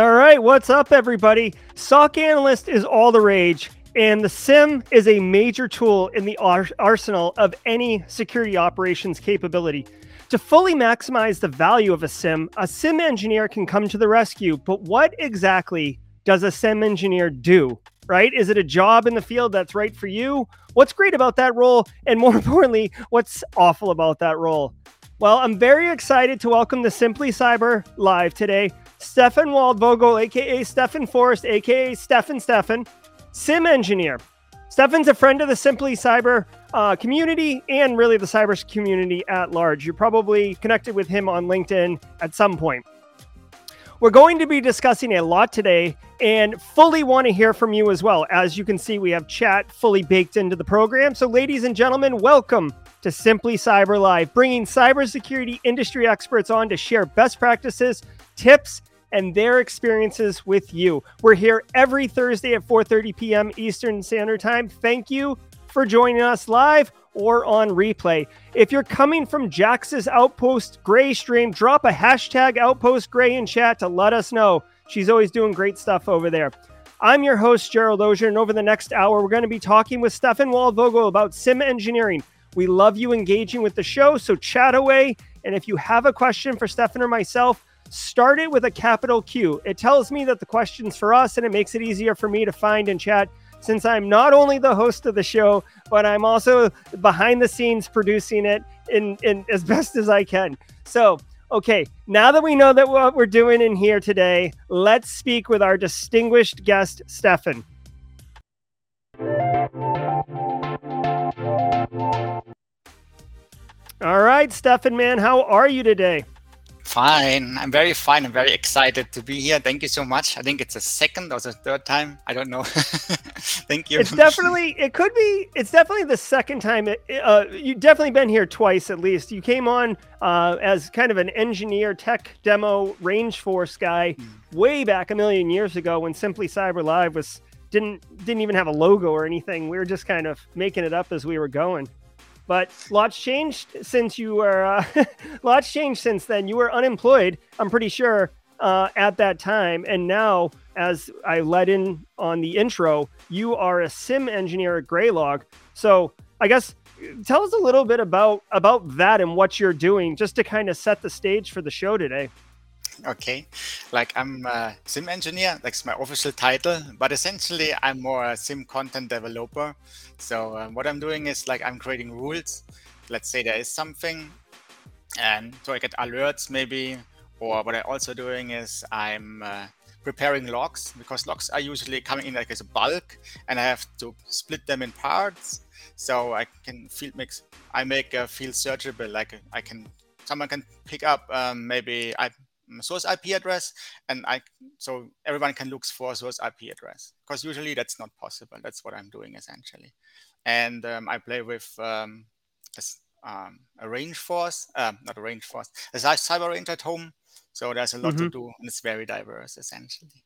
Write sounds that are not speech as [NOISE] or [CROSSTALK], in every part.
All right, what's up, everybody? SOC analyst is all the rage, and the SIEM is a major tool in the arsenal of any security operations capability. To fully maximize the value of a SIEM, a SIEM engineer can come to the rescue. But what exactly does a SIEM engineer do? Right? Is it a job in the field that's right for you? What's great about that role? And more [LAUGHS] importantly, what's awful about that role? Well, I'm very excited to welcome the Simply Cyber live today. Stefan Waldvogel, aka Stefan Forrest, aka Stefan Stefan, SIEM engineer. Stefan's a friend of the Simply Cyber uh, community and really the cyber community at large. You're probably connected with him on LinkedIn at some point. We're going to be discussing a lot today and fully want to hear from you as well. As you can see, we have chat fully baked into the program. So, ladies and gentlemen, welcome to Simply Cyber Live, bringing cybersecurity industry experts on to share best practices, tips, and their experiences with you. We're here every Thursday at 4:30 p.m. Eastern Standard Time. Thank you for joining us live or on replay. If you're coming from Jax's Outpost Gray stream, drop a hashtag Outpost Gray in chat to let us know. She's always doing great stuff over there. I'm your host, Gerald Auger, and over the next hour, we're going to be talking with Stefan Waldvogel about SIEM engineering. We love you engaging with the show, so chat away. And if you have a question for Stefan or myself, start it with a capital Q. It tells me that the question's for us and it makes it easier for me to find and chat since I'm not only the host of the show, but I'm also behind the scenes producing it in, in as [LAUGHS] best as I can. So, okay, now that we know that what we're doing in here today, let's speak with our distinguished guest, Stefan. All right, Stefan, man, how are you today? Fine. I'm very fine. I'm very excited to be here. Thank you so much. I think it's a second or the third time. I don't know. [LAUGHS] Thank you. It's definitely, it could be, it's definitely the second time. It, uh, you've definitely been here twice at least. You came on uh, as kind of an engineer, tech demo, RangeForce guy mm. way back a million years ago when Simply Cyber Live was, didn't, didn't even have a logo or anything. We were just kind of making it up as we were going. But lots changed since you were uh, [LAUGHS] lots changed since then. You were unemployed, I'm pretty sure, uh, at that time, and now, as I let in on the intro, you are a SIEM engineer at Graylog. So I guess tell us a little bit about about that and what you're doing, just to kind of set the stage for the show today okay. Like i'm a SIEM engineer that's my official title but essentially i'm more a SIEM content developer. So uh, what i'm doing is like i'm creating rules. Let's say there is something and so i get alerts maybe or what i'm also doing is i'm uh, preparing logs because logs are usually coming in like as a bulk and i have to split them in parts. So i can field mix i make a field searchable like i can someone can pick up um, maybe I source IP address, and I so everyone can look for source IP address because usually that's not possible. That's what I'm doing essentially, and um, I play with um, a, um, a RangeForce, uh, not a RangeForce, a cyber range at home. So there's a lot mm-hmm. to do, and it's very diverse essentially.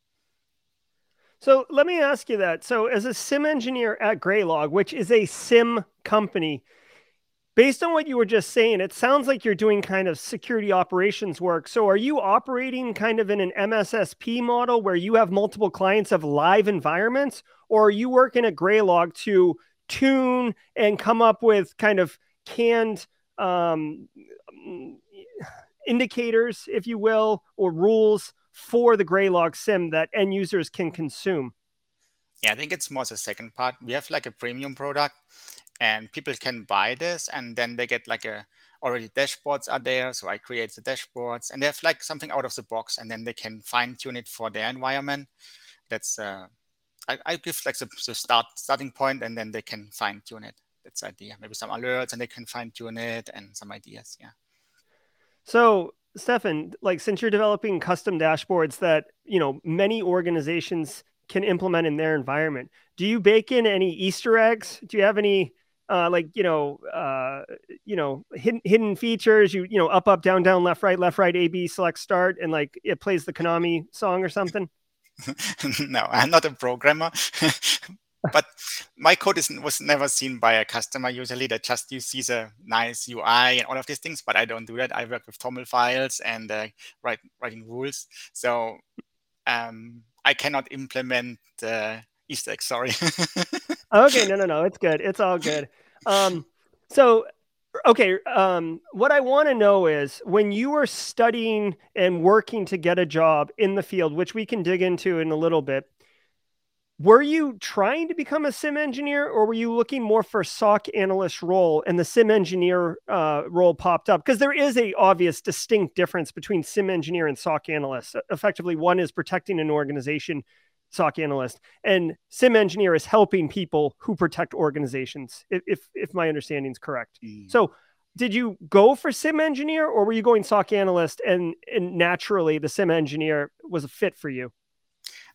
So let me ask you that. So as a SIEM engineer at Graylog, which is a SIEM company, based on what you were just saying, it sounds like you're doing kind of security operations work. So are you operating kind of in an MSSP model where you have multiple clients of live environments, or are you working at Graylog to tune and come up with kind of canned um, indicators, if you will, or rules for the Graylog SIEM that end users can consume? Yeah, I think it's more the second part. We have like a premium product and people can buy this and then they get like a already dashboards are there so i create the dashboards and they have like something out of the box and then they can fine tune it for their environment. That's uh i, I give like the, the start starting point and then they can fine tune it. That's idea. Maybe some alerts and they can fine tune it and some ideas yeah. So Stefan, like since you're developing custom dashboards that you know many organizations can implement in their environment, do you bake in any Easter eggs? Do you have any uh, like you know, uh, you know, hidden hidden features. You you know, up up down down left right left right A B select start, and like it plays the Konami song or something. [LAUGHS] no, I'm not a programmer. [LAUGHS] but my code is, was never seen by a customer. Usually, that just you see the nice UI and all of these things, but I don't do that. I work with TOML files and uh, write writing rules. So um, I cannot implement uh, Easter eggs. Sorry. [LAUGHS] okay, no, no, no, it's good. It's all good. Um, so okay um, what i want to know is when you were studying and working to get a job in the field which we can dig into in a little bit were you trying to become a SIEM engineer or were you looking more for soc analyst role and the SIEM engineer uh, role popped up because there is a obvious distinct difference between SIEM engineer and soc analyst effectively one is protecting an organization SOC analyst, and SIEM engineer is helping people who protect organizations. If if, my understanding is correct. Mm. So, did you go for SIEM engineer, or were you going SOC analyst, and and naturally the SIEM engineer was a fit for you?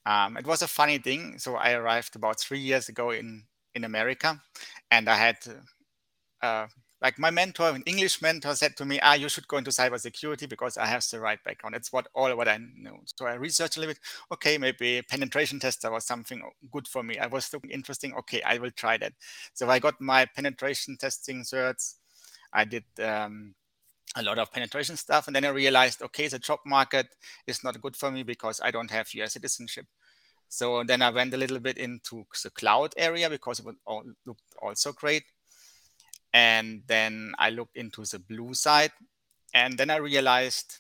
Um, it was a funny thing. So I arrived about three years ago in in America, and I had uh, like my mentor, an English mentor, said to me, "Ah, you should go into cybersecurity because I have the right background. It's what all what I know." So I researched a little bit. Okay, maybe penetration tester was something good for me. I was looking interesting. Okay, I will try that. So I got my penetration testing certs. I did um, a lot of penetration stuff, and then I realized, okay, the job market is not good for me because I don't have U.S. citizenship. So then I went a little bit into the cloud area because it all, looked also great and then I looked into the blue side. And then I realized,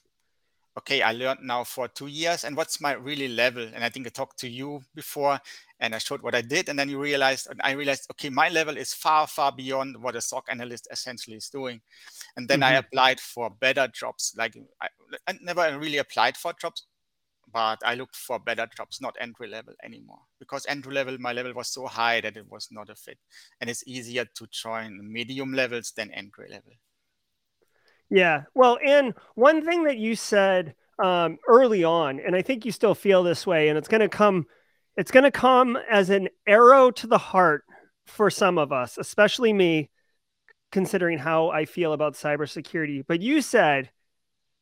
okay, I learned now for two years. And what's my really level? And I think I talked to you before and I showed what I did. And then you realized, and I realized, okay, my level is far, far beyond what a SOC analyst essentially is doing. And then mm-hmm. I applied for better jobs. Like I, I never really applied for jobs but I looked for better jobs, not entry level anymore. Because entry level, my level was so high that it was not a fit. And it's easier to join medium levels than entry level. Yeah. Well, and one thing that you said um, early on, and I think you still feel this way, and it's going to come, it's going to come as an arrow to the heart for some of us, especially me, considering how I feel about cybersecurity. But you said,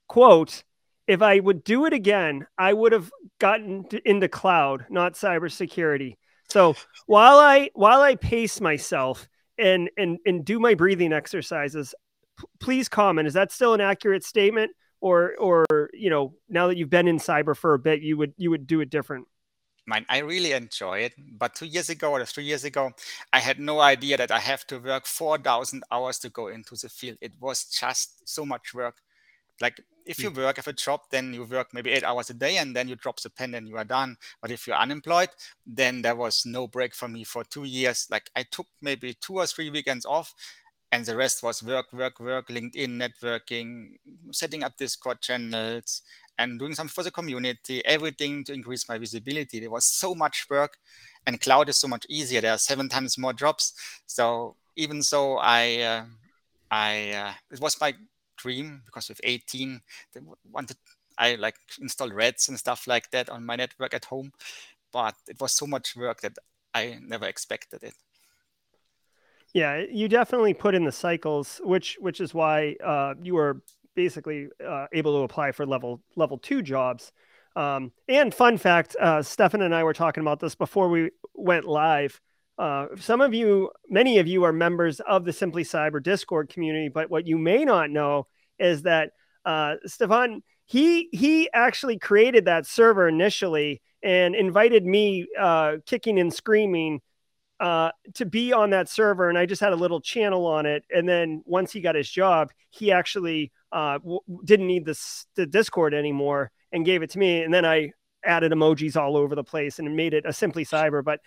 quote, if I would do it again, I would have gotten into cloud, not cybersecurity. So while I while I pace myself and and and do my breathing exercises, p- please comment. Is that still an accurate statement, or or you know now that you've been in cyber for a bit, you would you would do it different? Mine, I really enjoy it. But two years ago or three years ago, I had no idea that I have to work 4,000 hours to go into the field. It was just so much work. Like if you work at a job, then you work maybe eight hours a day and then you drop the pen and you are done. But if you're unemployed, then there was no break for me for two years. Like I took maybe two or three weekends off and the rest was work, work, work, LinkedIn, networking, setting up Discord channels, and doing something for the community, everything to increase my visibility. There was so much work, and cloud is so much easier. There are seven times more jobs. So even so, I, uh, I, uh, it was my dream because with 18 they wanted I like installed Reds and stuff like that on my network at home, but it was so much work that I never expected it. Yeah, you definitely put in the cycles, which which is why uh, you were basically uh, able to apply for level level two jobs. Um, and fun fact, uh, Stefan and I were talking about this before we went live. Uh, some of you, many of you are members of the Simply Cyber Discord community, but what you may not know is that uh, Stefan, he he actually created that server initially and invited me, uh, kicking and screaming, uh, to be on that server, and I just had a little channel on it. And then once he got his job, he actually uh, w- didn't need this the Discord anymore and gave it to me. And then I added emojis all over the place and made it a Simply Cyber, but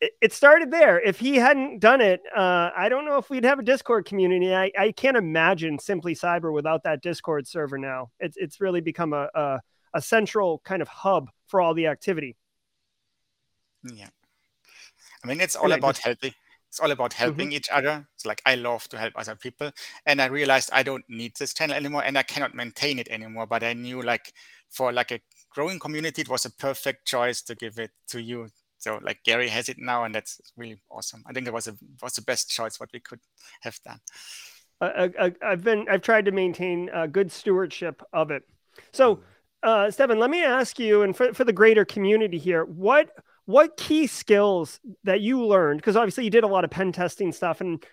it, started there. If he hadn't done it, uh, I don't know if we'd have a Discord community. I, I can't imagine Simply Cyber without that Discord server now. It's it's really become a, a, a central kind of hub for all the activity. Yeah, I mean it's all about just... helping. It's all about helping mm-hmm. each other. It's like I love to help other people, and I realized I don't need this channel anymore, and I cannot maintain it anymore. But I knew like for like a growing community, it was a perfect choice to give it to you so like Gary has it now, and that's really awesome. I think it was a was the best choice what we could have done. I, have been I've tried to maintain a good stewardship of it. So, mm. uh, Stefan, let me ask you, and for, for the greater community here, what what key skills that you learned? Because obviously you did a lot of pen testing stuff, and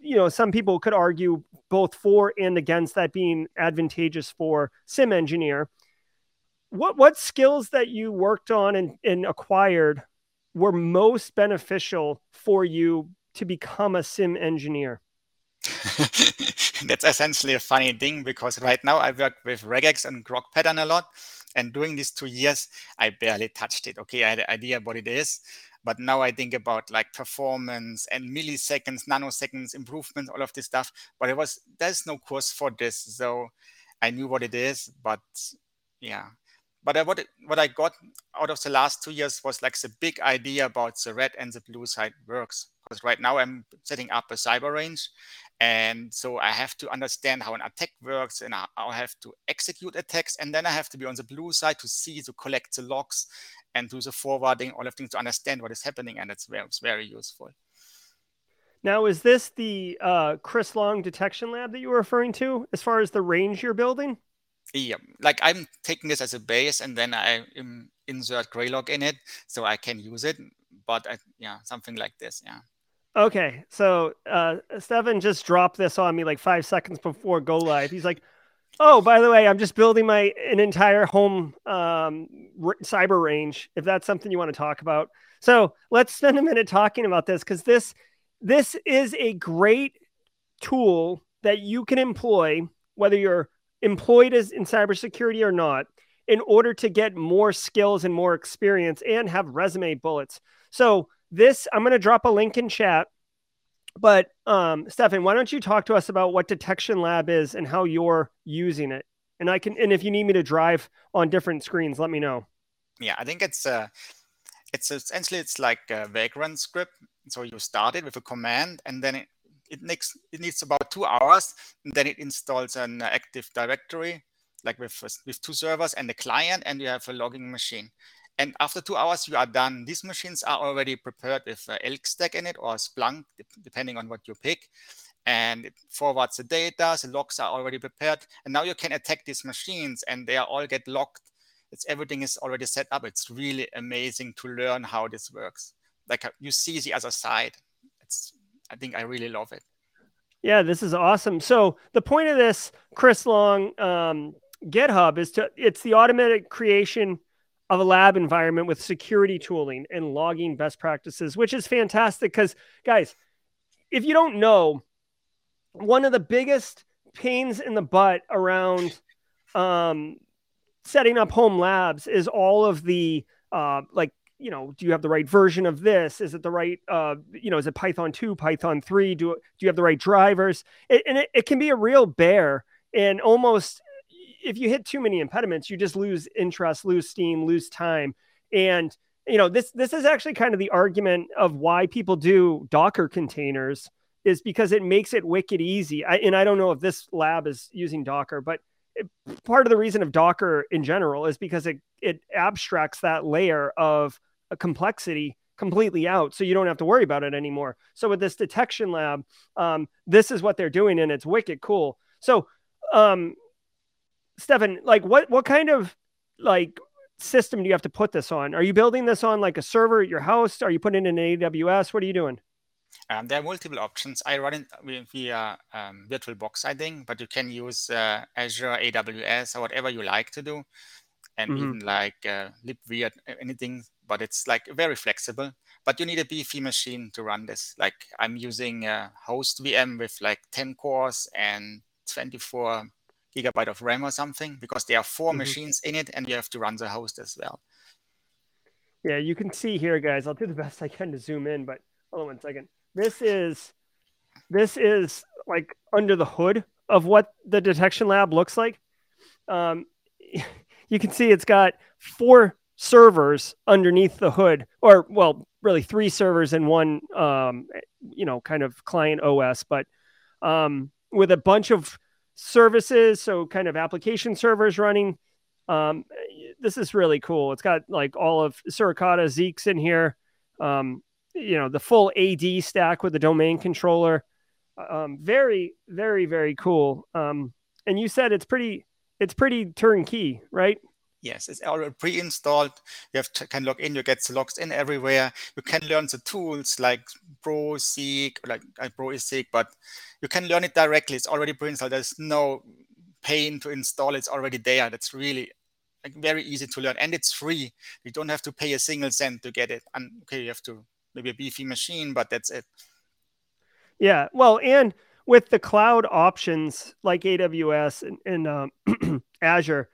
you know some people could argue both for and against that being advantageous for SIEM engineer what what skills that you worked on and, and acquired were most beneficial for you to become a SIEM engineer? [LAUGHS] That's essentially a funny thing because right now I work with regex and grok pattern a lot. And during these two years, I barely touched it. Okay, I had an idea what it is, but now I think about like performance and milliseconds, nanoseconds improvements, all of this stuff. But it was there's no course for this, so I knew what it is. But yeah, but I, what what I got out of the last two years was like the big idea about the red and the blue side works. Because right now I'm setting up a cyber range, and so I have to understand how an attack works and I have to execute attacks. And then I have to be on the blue side to see, to collect the logs and do the forwarding, all of things to understand what is happening. And it's very, it's very useful. Now, is this the uh, Chris Long detection lab that you were referring to as far as the range you're building? Yeah, like I'm taking this as a base and then I insert Graylog in it so I can use it. But I, yeah, something like this. Yeah. Okay, so uh, Stefan just dropped this on me like five seconds before go live. He's like, "Oh, by the way, I'm just building my an entire home um, r- cyber range. If that's something you want to talk about, so let's spend a minute talking about this because this this is a great tool that you can employ whether you're employed as in cybersecurity or not in order to get more skills and more experience and have resume bullets. So this i'm going to drop a link in chat. But um stefan why don't you talk to us about what detection lab is and how you're using it? And i can and if you need me to drive on different screens let me know. Yeah i think it's uh it's essentially it's like a vagrant script. So you start it with a command and then it, it needs it needs about two hours and then it installs an active directory like with with two servers and a client and you have a logging machine and after two hours, you are done. These machines are already prepared with uh, Elk Stack in it or Splunk, depending on what you pick. And it forwards the data, the logs are already prepared. And now you can attack these machines and they are all get locked. It's everything is already set up. It's really amazing to learn how this works. Like uh, you see the other side. It's I think I really love it. Yeah, this is awesome. So the point of this Chris Long um, GitHub is to it's the automatic creation of a lab environment with security tooling and logging best practices, which is fantastic. Because, guys, if you don't know, one of the biggest pains in the butt around um, setting up home labs is all of the uh, like you know do you have the right version of this is it the right uh, you know is it python 2 python 3 do, do you have the right drivers it, and it, it can be a real bear and almost if you hit too many impediments, you just lose interest, lose steam, lose time. And you know, this this is actually kind of the argument of why people do Docker containers is because it makes it wicked easy. I, and I don't know if this lab is using Docker, but part of the reason of Docker in general is because it it abstracts that layer of complexity completely out so you don't have to worry about it anymore so with this detection lab um, this is what they're doing and it's wicked cool so um, Stefan, like what what kind of like system do you have to put this on? Are you building this on like a server at your house? Are you putting it in AWS? What are you doing? Um, there are multiple options. I run it via um, VirtualBox, I think, but you can use uh, Azure, AWS, or whatever you like to do, and mm-hmm. even like uh, libvirt, anything. But it's like very flexible. But you need a beefy machine to run this. Like I'm using a host VM with like 10 cores and 24 gigabyte of RAM or something because there are 4 mm-hmm. machines in it and you have to run the host as well. Yeah, you can see here, guys. I'll do the [LAUGHS] best I can to zoom in, but hold on one second. This is this is like under the hood of what the detection lab looks like. Um, [LAUGHS] you can see it's got four servers underneath the hood, or well, really three servers and one, um, you know, kind of client OS, but um, with a bunch of services, so kind of application servers running. Um, this is really cool. It's got like all of Suricata, Zeeks in here. Um, you know, the full AD stack with the domain controller. Um, very, very, very cool. Um, and you said it's pretty, it's pretty turnkey, right? Yes, it's already pre-installed. You have to, can log in. You get logs in everywhere. You can learn the tools like ProSeek, like uh, ProSeek, but you can learn it directly. It's already pre-installed. There's no pain to install. It's already there. That's really like very easy to learn, and it's free. You don't have to pay a single cent to get it. And okay, you have to maybe a beefy machine, but that's it. Yeah, well, and with the cloud options like AWS and, and um, [CLEARS THROAT] Azure,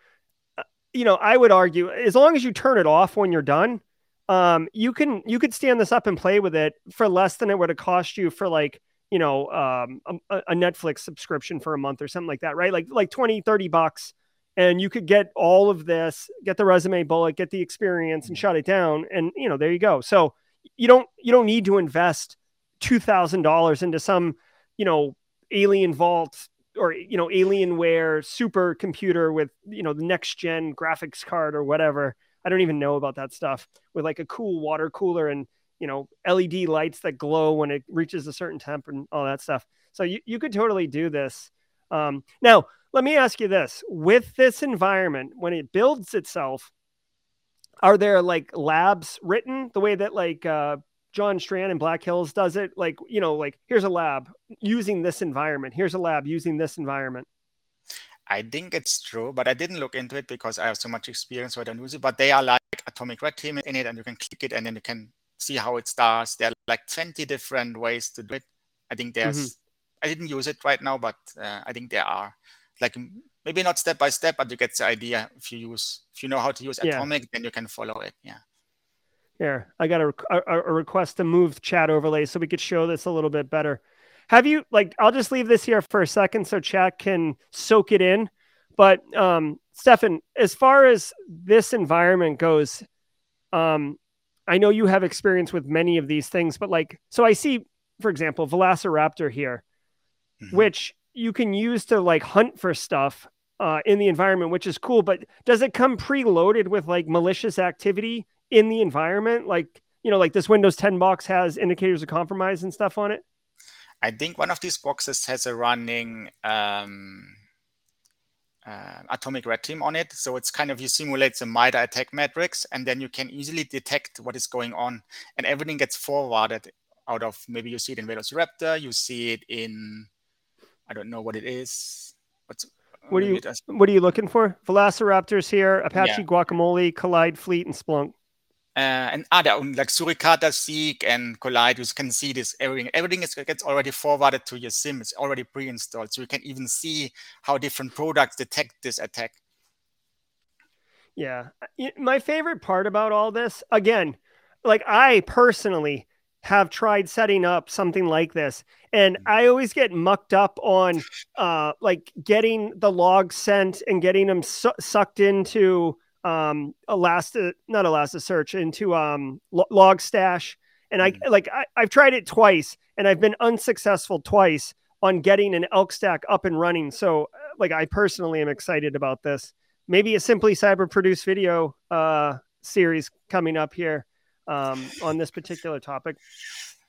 uh, you know, I would argue as long as you turn it off when you're done, um, you can you could stand this up and play with it for less than it would have cost you for like you know um, a, a, netflix subscription for a month or something like that right? Like like 20 30 bucks and you could get all of this get the resume bullet get the experience and shut it down and you know there you go. So you don't you don't need to invest $2000 into some you know alien vault or you know alienware super computer with you know the next gen graphics card or whatever. I don't even know about that stuff with like a cool water cooler and you know led lights that glow when it reaches a certain temp and all that stuff. So you, you could totally do this. Um, now let me ask you this. With this environment when it builds itself are there like labs written the way that like uh, john strand in black hills does it like you know like here's a lab using this environment here's a lab using this environment I think it's true, but I didn't look into it because I have so much experience with use it. But they are like atomic red team in it, and you can click it, and then you can see how it starts. There are like 20 different ways to do it. I think there's, mm-hmm. I didn't use it right now, but uh, I think there are like maybe not step by step, but you get the idea. If you use, if you know how to use yeah. Atomic, then you can follow it. Yeah. Here, I got a, a, a request to move chat overlay so we could show this a little bit better. Have you like? I'll just leave this here for a second so chat can soak it in. But um, Stefan, as far as this environment goes, um, I know you have experience with many of these things, but like, so I see, for example, Velociraptor here, mm-hmm. which you can use to like hunt for stuff uh, in the environment, which is cool. But does it come preloaded with like malicious activity in the environment? Like, you know, like this Windows 10 box has indicators of compromise and stuff on it? I think one of these boxes has a running um, uh, atomic red team on it. So it's kind of you simulate the MITRE ATT&CK matrix, and then you can easily detect what is going on, and everything gets forwarded out of maybe you see it in Velociraptor, you see it in I don't know what it is. What's what are you what are you looking for? Velociraptors here, Apache yeah. Guacamole, Kolide Fleet, and Splunk. Uh, and other like Suricata, Zeek, and Kolide, you can see this everything. Everything is, gets already forwarded to your SIEM. It's already pre-installed, so you can even see how different products detect this attack. Yeah, my favorite part about all this, again, like I personally have tried setting up something like this, and mm. I always get mucked up on uh, like getting the logs sent and getting them su- sucked into um Elasta not Elasticsearch into um Logstash and I mm. like I, I've tried it twice and I've been unsuccessful twice on getting an elk stack up and running. So like I personally am excited about this. Maybe a simply cyber produce video uh series coming up here um on this particular topic.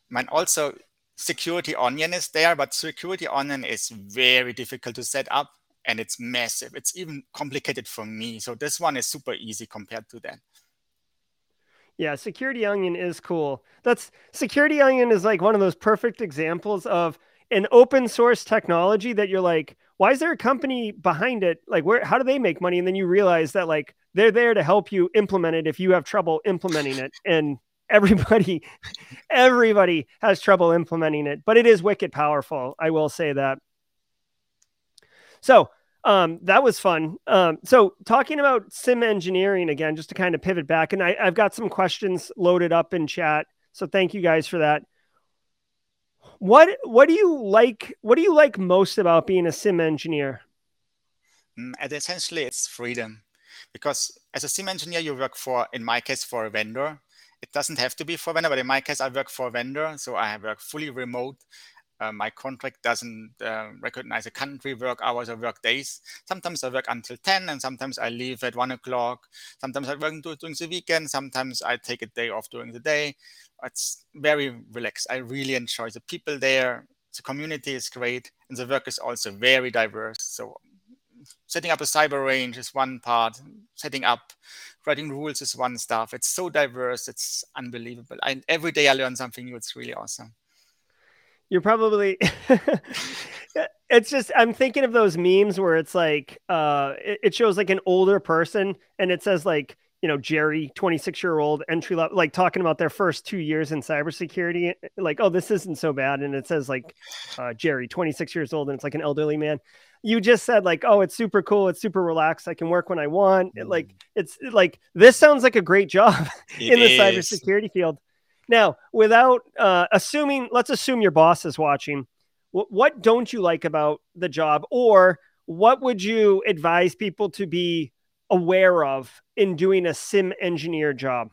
Man also security onion is there, but security onion is very difficult to set up and it's massive. It's even complicated for me. So this one is super easy compared to that. Yeah, Security Onion is cool. That's Security Onion is like one of those perfect examples of an open source technology that you're like, why is there a company behind it? Like, where, how do they make money? And then you realize that like they're there to help you implement it if you have trouble implementing it. And everybody, [LAUGHS] everybody has trouble implementing it, but it is wicked powerful. I will say that. So um, that was fun. Um, so talking about SIEM engineering again, just to kind of pivot back, and I, I've got some questions loaded up in chat. So thank you guys for that. What what do you like? What do you like most about being a SIEM engineer? Mm, and essentially, it's freedom, because as a SIEM engineer, you work for, in my case, for a vendor. It doesn't have to be for a vendor, but in my case, I work for a vendor, so I work fully remote. Uh, my contract doesn't uh, recognize a country work hours or work days. Sometimes I work until 10 and sometimes I leave at one o'clock. Sometimes I work during the weekend. Sometimes I take a day off during the day. It's very relaxed. I really enjoy the people there. The community is great and the work is also very diverse. So setting up a cyber range is one part. Setting up writing rules is one stuff. It's so diverse. It's unbelievable. I, every day I learn something new. It's really awesome you're probably [LAUGHS] it's just I'm thinking of those memes where it's like uh it, it shows like an older person and it says like you know Jerry, 26 year old entry level, like talking about their first two years in cybersecurity. Like, oh, this isn't so bad, and it says like uh, Jerry, 26 years old, and it's like an elderly man. You just said like, oh, it's super cool, it's super relaxed, I can work when I want. It, like, mm. it's like this sounds like a great job [LAUGHS] in the is. cybersecurity field. Now, without uh, assuming, let's assume your boss is watching. W- what don't you like about the job, or what would you advise people to be aware of in doing a SIEM engineer job?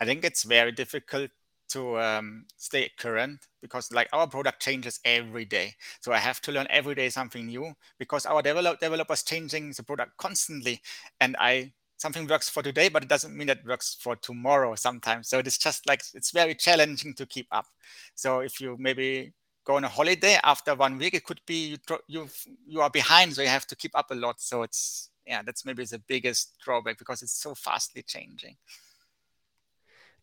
I think it's very difficult to um, stay current because like our product changes every day. So I have to learn every day something new because our develop developers changing the product constantly. And I something works for today, but it doesn't mean that works for tomorrow sometimes. So it's just like it's very challenging to keep up. So if you maybe go on a holiday after one week, it could be you you you are behind, so you have to keep up a lot. So it's yeah, that's maybe the biggest drawback because it's so fastly changing.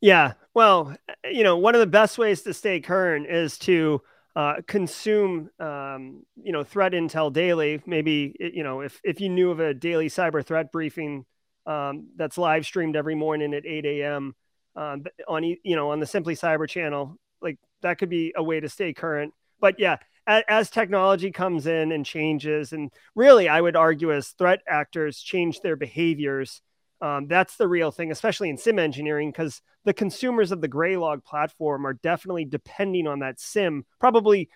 Yeah. Well, you know, one of the best ways to stay current is to uh, consume, um, you know, threat intel daily. Maybe, you know, if, if you knew of a daily cyber threat briefing um, that's live streamed every morning at 8 a.m. Um, on, you know, on the Simply Cyber channel, like that could be a way to stay current. But yeah, as, as technology comes in and changes, and really, I would argue as threat actors change their behaviors, um, that's the real thing, especially in SIEM engineering, because the consumers of the Graylog platform are definitely depending on that SIEM, probably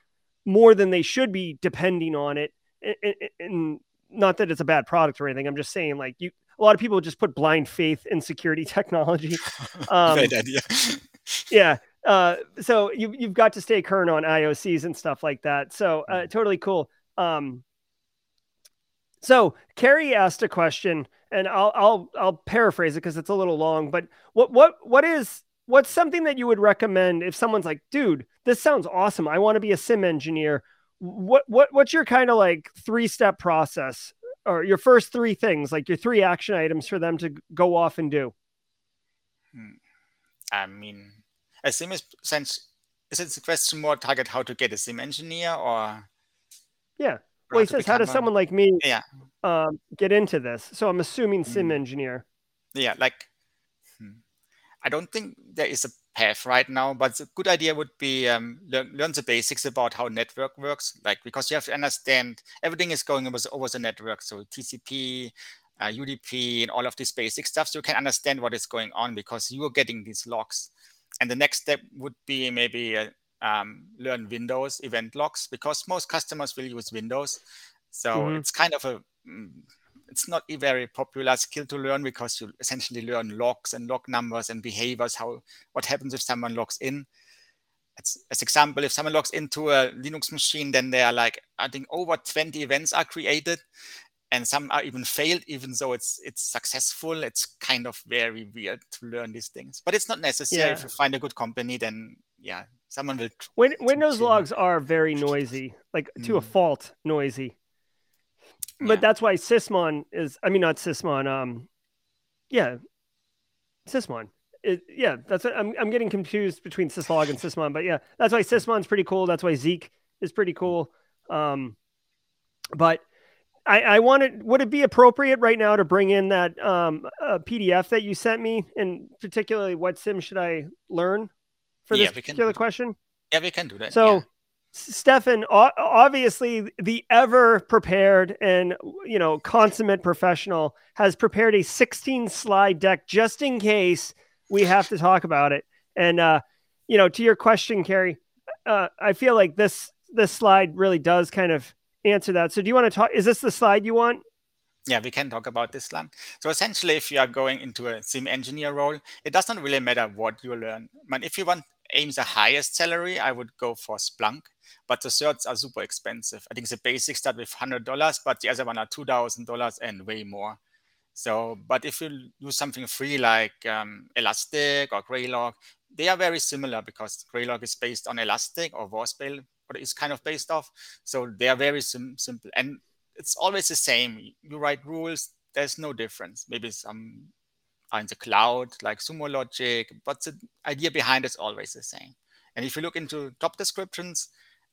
more than they should be depending on it. And, not that it's a bad product or anything. I'm just saying, like you, a lot of people just put blind faith in security [LAUGHS] technology. [LAUGHS] Um, yeah, uh, so you, you've got to stay current on IOCs and stuff like that. So uh, mm-hmm. totally cool. Um, so Carrie asked a question, and I'll I'll I'll paraphrase it because it's a little long. But what what what is what's something that you would recommend if someone's like, dude, this sounds awesome. I want to be a SIEM engineer. What what what's your kind of like three step process or your first three things, like your three action items for them to go off and do? Hmm. I mean, a SIEM is since is it a question more target how to get a SIEM engineer or? Yeah. Well he says how does a... someone like me yeah. um, get into this? So i'm assuming SIEM mm. engineer. Yeah like hmm. i don't think there is a path right now but a good idea would be um, learn, learn the basics about how network works like because you have to understand everything is going over, over the network. So tcp uh, udp and all of this basic stuff so you can understand what is going on because you are getting these logs and the next step would be maybe uh, um, learn Windows event logs because most customers will use Windows. So mm-hmm. it's kind of a mm, it's not a very popular skill to learn because you essentially learn logs and log numbers and behaviors. How what happens if someone logs in? As, as example, if someone logs into a Linux machine, then there are like I think over 20 events are created, and some are even failed even though it's it's successful. It's kind of very weird to learn these things but it's not necessary. Yeah. if you find a good company then yeah someone will when windows logs are very noisy like to mm. a fault noisy. But yeah. that's why sysmon is i mean not sysmon um yeah sysmon. It, yeah that's what, I'm, I'm getting confused between syslog and sysmon but yeah that's why sysmon's pretty cool. That's why zeek is pretty cool. Um but I, I wanted, would it be appropriate right now to bring in that um, PDF that you sent me? And particularly, what SIEM should I learn for this particular question? Yeah, we can do that. So, yeah. Stefan, obviously, the ever prepared and you know consummate professional has prepared a 16 slide deck just in case we have to talk about it. And uh, you know, to your question, Carrie, uh, I feel like this this slide really does kind of answer that. So do you want to talk? Is this the slide you want? Yeah, we can talk about this one. So essentially, if you are going into a SIEM engineer role, it doesn't really matter what you learn. But if you want aim the highest salary, I would go for Splunk. But the certs are super expensive. I think the basics start with hundred dollars, but the other one are two thousand dollars and way more. So, but if you do something free like um, Elastic or Graylog, they are very similar because Graylog is based on Elastic or Warspale what is kind of based off. So they are very sim- simple, and it's always the same. You write rules. There's no difference. Maybe some are in the cloud, like Sumo Logic, but the idea behind is always the same. And if you look into top descriptions,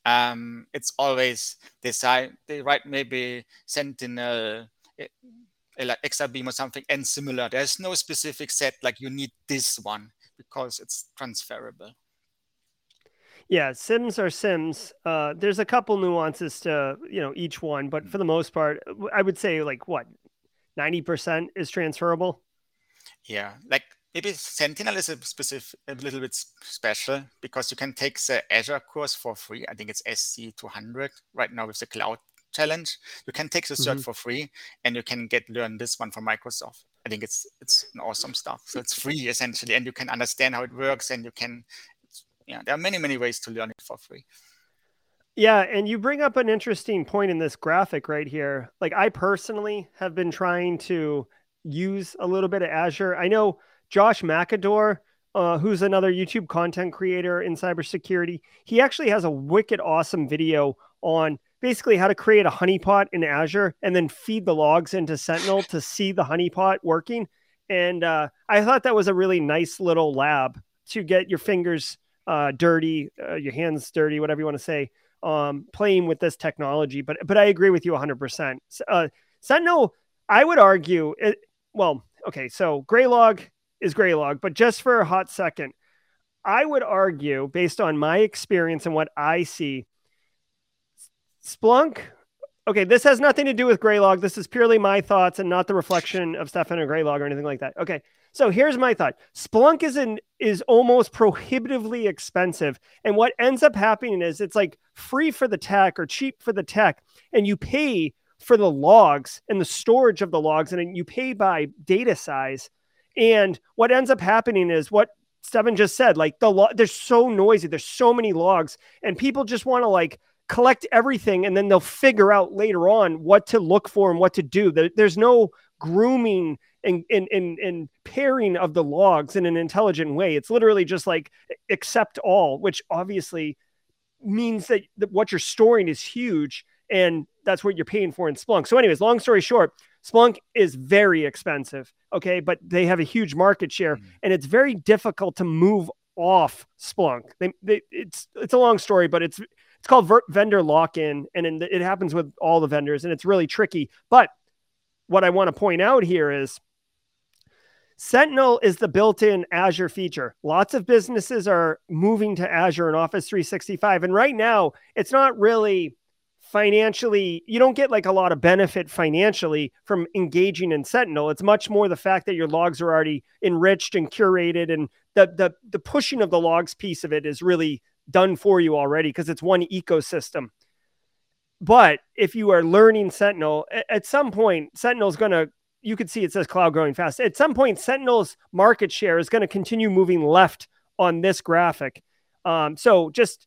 um, it's always they say they write maybe Sentinel, Exabeam or something, and similar. There's no specific set like you need this one because it's transferable. Yeah, SIEMs are SIEMs. Uh, there's a couple nuances to you know each one, but for the most part, I would say like what ninety percent is transferable. Yeah, like maybe Sentinel is a specific, a little bit special because you can take the Azure course for free. I think it's SC 200 right now with the cloud challenge. You can take the cert mm-hmm. for free, and you can get learn this one from Microsoft. I think it's it's an awesome stuff. So it's free essentially, and you can understand how it works, and you can yeah, there are many, many ways to learn it for free. Yeah, and you bring up an interesting point in this graphic right here. Like I personally have been trying to use a little bit of Azure. I know Josh Madakor, uh, who's another YouTube content creator in cybersecurity, he actually has a wicked awesome video on basically how to create a honeypot in Azure and then feed the logs into Sentinel to see the honeypot working. And uh, I thought that was a really nice little lab to get your fingers uh, dirty, uh, your hands dirty, whatever you want to say, um, playing with this technology. But but I agree with you 100%. Uh, Sentinel, I would argue, it, well, okay, so Graylog is Graylog, but just for a hot second, I would argue, based on my experience and what I see, Splunk. Okay, this has nothing to do with Graylog. This is purely my thoughts and not the reflection of Stefan or Graylog or anything like that. Okay, so here's my thought: Splunk is in is almost prohibitively expensive, and what ends up happening is it's like free for the tech or cheap for the tech, and you pay for the logs and the storage of the logs, and you pay by data size. And what ends up happening is what Stefan just said, like the log, they're so noisy, there's so many logs, and people just want to like collect everything, and then they'll figure out later on what to look for and what to do. There's no grooming and, and, and, and pairing of the logs in an intelligent way. It's literally just like accept all, which obviously means that, that what you're storing is huge and that's what you're paying for in Splunk. So, anyways, long story short, Splunk is very expensive. Okay. But they have a huge market share mm-hmm. and it's very difficult to move off Splunk. They, they, it's, it's a long story, but it's, it's called vendor lock in and in, it happens with all the vendors and it's really tricky. But what I want to point out here is Sentinel is the built in Azure feature. Lots of businesses are moving to Azure and Office 365. And right now, it's not really financially, you don't get like a lot of benefit financially from engaging in Sentinel. It's much more the fact that your logs are already enriched and curated. And the, the, the pushing of the logs piece of it is really done for you already because it's one ecosystem. But if you are learning Sentinel, at some point, Sentinel is going to you could see it says cloud growing fast. At some point, Sentinel's market share is going to continue moving left on this graphic. Um, so just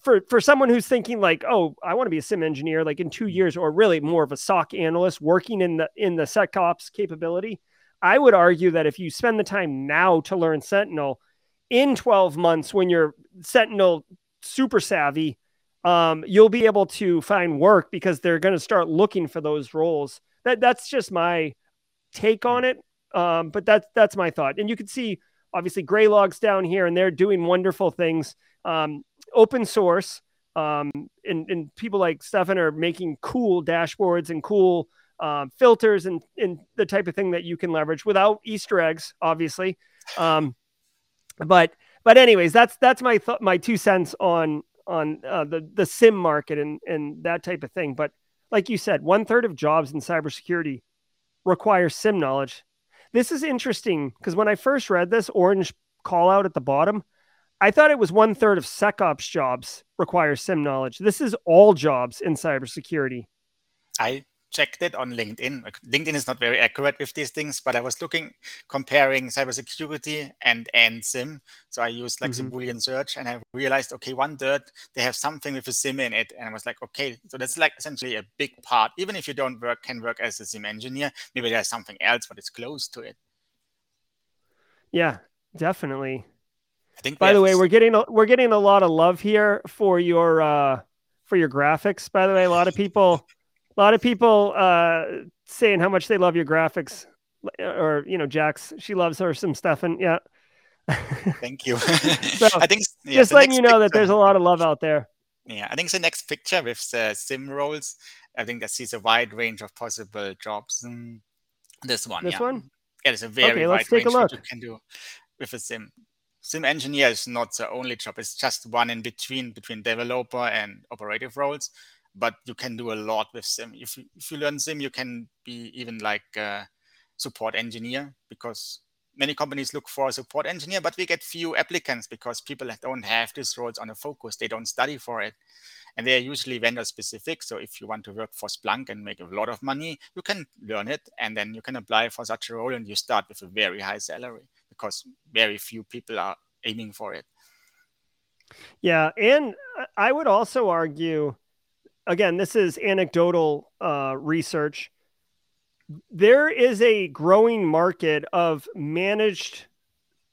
for for someone who's thinking like, oh, I want to be a SIEM engineer, like in two years, or really more of a SOC analyst working in the in the SecOps capability, I would argue that if you spend the time now to learn Sentinel, in 12 months when you're Sentinel super savvy, um, you'll be able to find work because they're going to start looking for those roles that that's just my take on it. Um, but that's that's my thought. And you can see obviously Graylog's down here, and they're doing wonderful things. Um, open source, um, and, and people like Stefan are making cool dashboards and cool um, filters and, and the type of thing that you can leverage without Easter eggs, obviously. Um, but but anyways, that's that's my th- my two cents on on uh, the the SIEM market and and that type of thing. But like you said, one third of jobs in cybersecurity require SIEM knowledge. This is interesting because when I first read this orange call out at the bottom, I thought it was one third of SecOps jobs require SIEM knowledge. This is all jobs in cybersecurity. I checked it on LinkedIn. LinkedIn is not very accurate with these things, but I was looking, comparing cybersecurity and and SIEM. So I used like mm-hmm. the Boolean search, and I realized, okay, one third they have something with a SIEM in it, and I was like, okay, so that's like essentially a big part. Even if you don't work, can work as a SIEM engineer, maybe there's something else, but it's close to it. Yeah, definitely. I think. By the way, we're getting a, we're getting a lot of love here for your uh for your graphics. By the way, a lot of people a lot of people uh, saying how much they love your graphics, or you know, Jax, she loves her some stuff, and yeah. [LAUGHS] Thank you. so, [LAUGHS] I think yeah, just letting you know that there's a lot of love out there. Yeah, I think the next picture with the SIEM roles, I think that sees a wide range of possible jobs. Mm, this one, this yeah. one, yeah, it's a very okay, wide let's take range a what look. you can do with a SIEM. SIEM engineer is not the only job; it's just one in between between developer and operative roles. But you can do a lot with SIEM. If you, if you learn SIEM, you can be even like a support engineer because many companies look for a support engineer, but we get few applicants because people don't have these roles on a focus. They don't study for it. And they are usually vendor specific. So if you want to work for Splunk and make a lot of money, you can learn it and then you can apply for such a role and you start with a very high salary because very few people are aiming for it. Yeah. And I would also argue, again, this is anecdotal uh, research there is a growing market of managed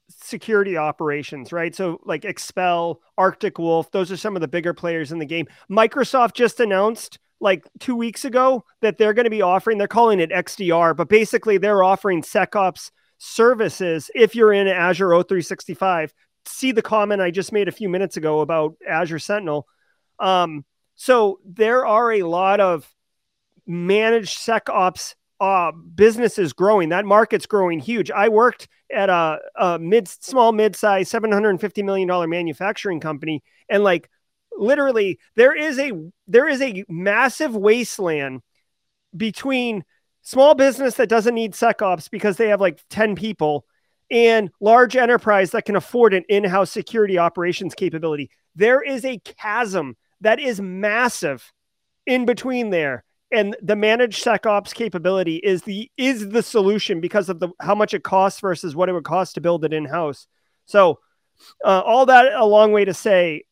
security operations, right? So like Expel, Arctic Wolf, those are some of the bigger players in the game. Microsoft just announced like two weeks ago that they're going to be offering, they're calling it XDR, but basically they're offering SecOps services if you're in Azure O365. See the comment I just made a few minutes ago about Azure Sentinel. Um, so there are a lot of managed SecOps uh, businesses growing. That market's growing huge. I worked at a, a mid, small, mid-size, seven hundred and fifty million dollar manufacturing company, and like literally, there is a there is a massive wasteland between small business that doesn't need SecOps because they have like ten people, and large enterprise that can afford an in-house security operations capability. There is a chasm that is massive in between there and the managed SecOps capability is the is the solution because of the how much it costs versus what it would cost to build it in house. So, uh, all that a long way to say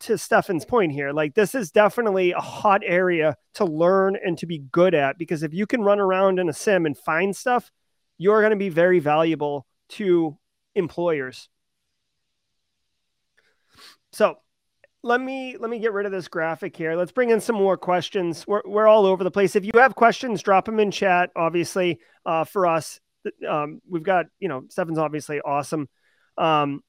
to Stefan's point here, like this is definitely a hot area to learn and to be good at because if you can run around in a SIEM and find stuff, you're going to be very valuable to employers. So, let me let me get rid of this graphic here. Let's bring in some more questions. We're we're all over the place. If you have questions, drop them in chat. Obviously, uh, for us, um, we've got you know Stefan's obviously awesome. Um,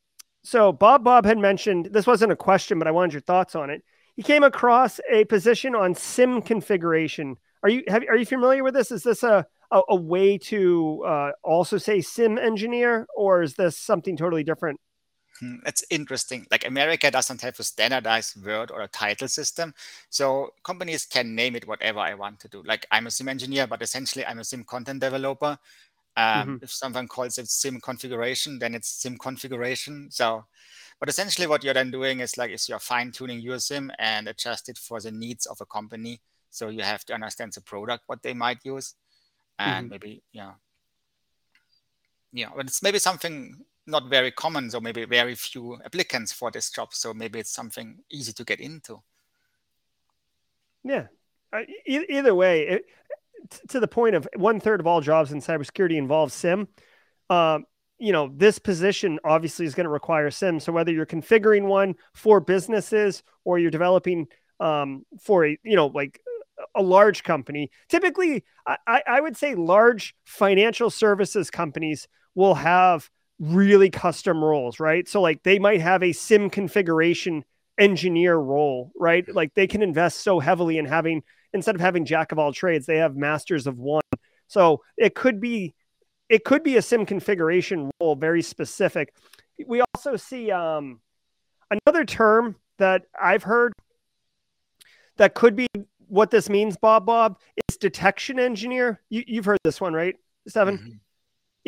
so Bob Bob had mentioned this wasn't a question, but I wanted your thoughts on it. He came across a position on SIEM configuration. Are you have, are you familiar with this? Is this a a, a way to uh, also say SIEM engineer, or is this something totally different? Hmm, it's interesting. Like America doesn't have a standardized word or a title system. So companies can name it whatever I want to do. Like I'm a SIEM engineer, but essentially I'm a SIEM content developer. Um, mm-hmm. If someone calls it SIEM configuration, then it's SIEM configuration. So, but essentially what you're then doing is like, is you're fine tuning your SIEM and adjust it for the needs of a company. So you have to understand the product, what they might use. And mm-hmm. maybe, yeah. Yeah, but it's maybe something not very common, so maybe very few applicants for this job. So maybe it's something easy to get into. Yeah. Uh, e- either way, it, to the point of one third of all jobs in cybersecurity involve SIEM. Um, you know, this position obviously is going to require SIEM. So whether you're configuring one for businesses or you're developing um, for a, you know, like a large company, typically, I, I would say large financial services companies will have really custom roles, right? So like they might have a SIEM configuration engineer role, right? Like they can invest so heavily in having instead of having jack of all trades, they have masters of one. So it could be it could be a SIEM configuration role, very specific. We also see um, another term that I've heard that could be what this means, Bob Bob, is detection engineer. You, have heard this one, right, 7 mm-hmm.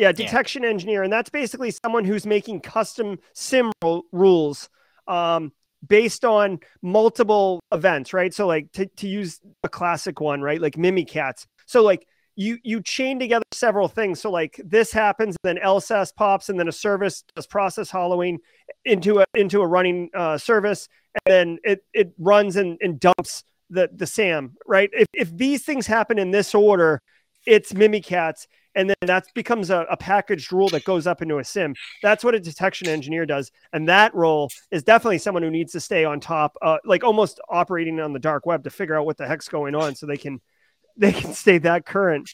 Yeah, detection yeah. engineer, and that's basically someone who's making custom SIEM rules um, based on multiple events, right? So, like to, to use a classic one, right? Like Mimikatz. So, like you you chain together several things. So, like this happens, then LSASS pops, and then a service does process hollowing into a into a running uh, service, and then it it runs and, and dumps the the SAM, right? If if these things happen in this order, it's Mimikatz and then that becomes a, a, packaged rule that goes up into a SIEM. That's what a detection engineer does, and that role is definitely someone who needs to stay on top, uh, like almost operating on the dark web to figure out what the heck's going on, so they can [LAUGHS] they can stay that current.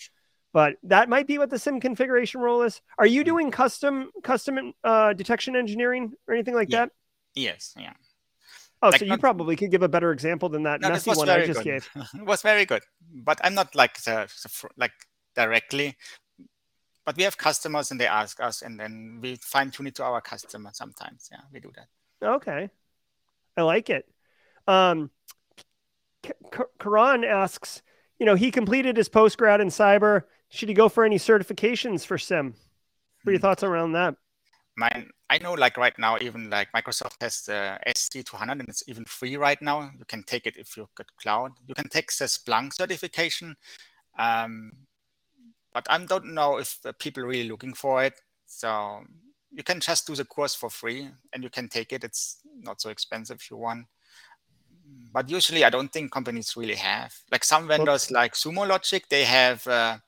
But that might be what the SIEM configuration role is. Are you doing custom custom uh, detection engineering or anything like yeah. that? Yes, yeah. Oh, like so you not, probably could give a better example than that no, messy one I just good. gave. [LAUGHS] it was very good, but I'm not like the, the, like directly. But we have customers and they ask us, and then we fine tune it to our customer. Sometimes, yeah, we do that. Okay, I like it. Um, Karan asks, you know, he completed his post grad in cyber. Should he go for any certifications for SIEM? What are your hmm. thoughts around that? Mine, I know, like right now, even like Microsoft has the SC200 and it's even free right now. You can take it if you got cloud. You can take the Splunk certification. Um, but I don't know if people are really looking for it. So you can just do the course for free and you can take it. It's not so expensive if you want. But usually, I don't think companies really have. Like some vendors, like Sumo Logic, they have uh,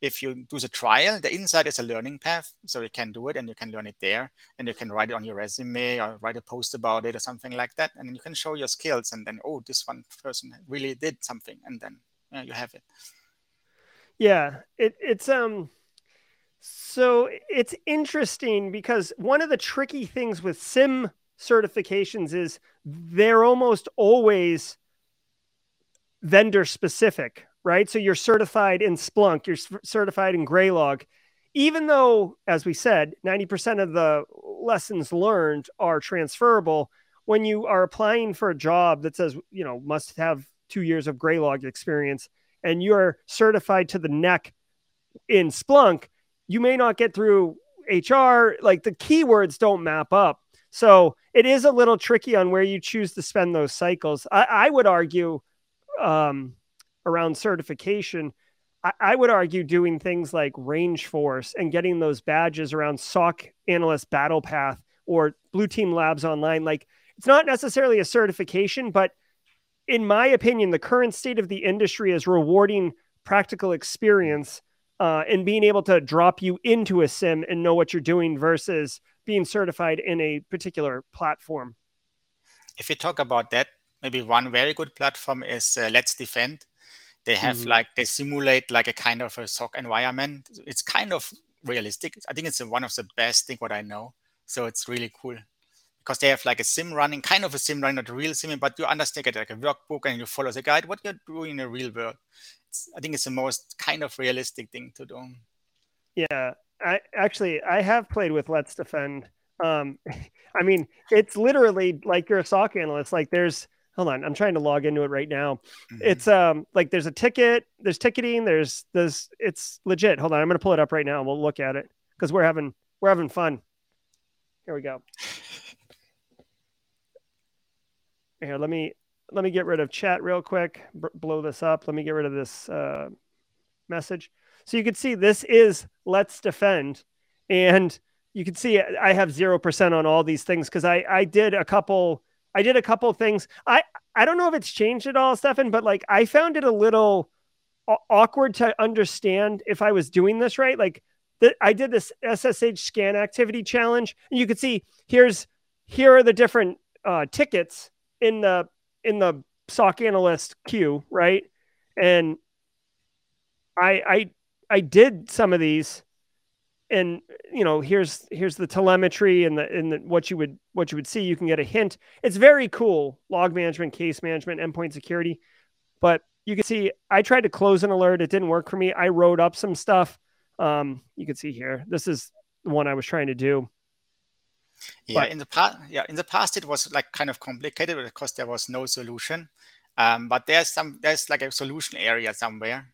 if you do the trial, the inside is a learning path. So you can do it and you can learn it there and you can write it on your resume or write a post about it or something like that. And you can show your skills and then, oh, this one person really did something. And then yeah, you have it. Yeah. It, it's, um, so it's interesting because one of the tricky things with SIEM certifications is they're almost always vendor specific, right? So you're certified in Splunk, you're certified in Graylog. Even though, as we said, 90% of the lessons learned are transferable, when you are applying for a job that says, you know, must have two years of Graylog experience and you're certified to the neck in Splunk, you may not get through HR. Like the keywords don't map up. So it is a little tricky on where you choose to spend those cycles. I, I would argue um, around certification, I, I, would argue doing things like RangeForce and getting those badges around SOC analyst battle path or blue team labs online. Like it's not necessarily a certification, but in my opinion, the current state of the industry is rewarding practical experience uh, and being able to drop you into a SIEM and know what you're doing versus being certified in a particular platform. If you talk about that, maybe one very good platform is uh, Let's Defend. They have mm-hmm. like they simulate like a kind of a SOC environment. It's kind of realistic. I think it's one of the best thing what I know. So it's really cool because they have like a SIEM running, kind of a SIEM running, not a real SIEM, but you understand it like a workbook and you follow the guide. What you're doing in the real world. It's, I think it's the most kind of realistic thing to do. Yeah, I actually I have played with Let's Defend. Um, [LAUGHS] I mean, it's literally like you're a SOC analyst. Like there's hold on i'm trying to log into it right now mm-hmm. it's um like there's a ticket there's ticketing there's this it's legit hold on i'm gonna pull it up right now and we'll look at it because we're having we're having fun here we go here let me let me get rid of chat real quick. B- blow this up. Let me get rid of this uh, message. So you can see this is let's defend. And you can see i have 0% on all these things because i i did a couple I did a couple things. I I don't know if it's changed at all, Stefan, but like I found it a little awkward to understand if I was doing this right. Like the, I did this SSH scan activity challenge, and you could see here's here are the different uh, tickets in the in the SOC analyst queue, right? And I I I did some of these and you know here's here's the telemetry and the and the, what you would what you would see. You can get a hint. It's very cool log management case management endpoint security but you can see i tried to close an alert. It didn't work for me. I wrote up some stuff. Um you can see here this is the one i was trying to do yeah but, in the past yeah in the past it was like kind of complicated because there was no solution um, but there's some there's like a solution area somewhere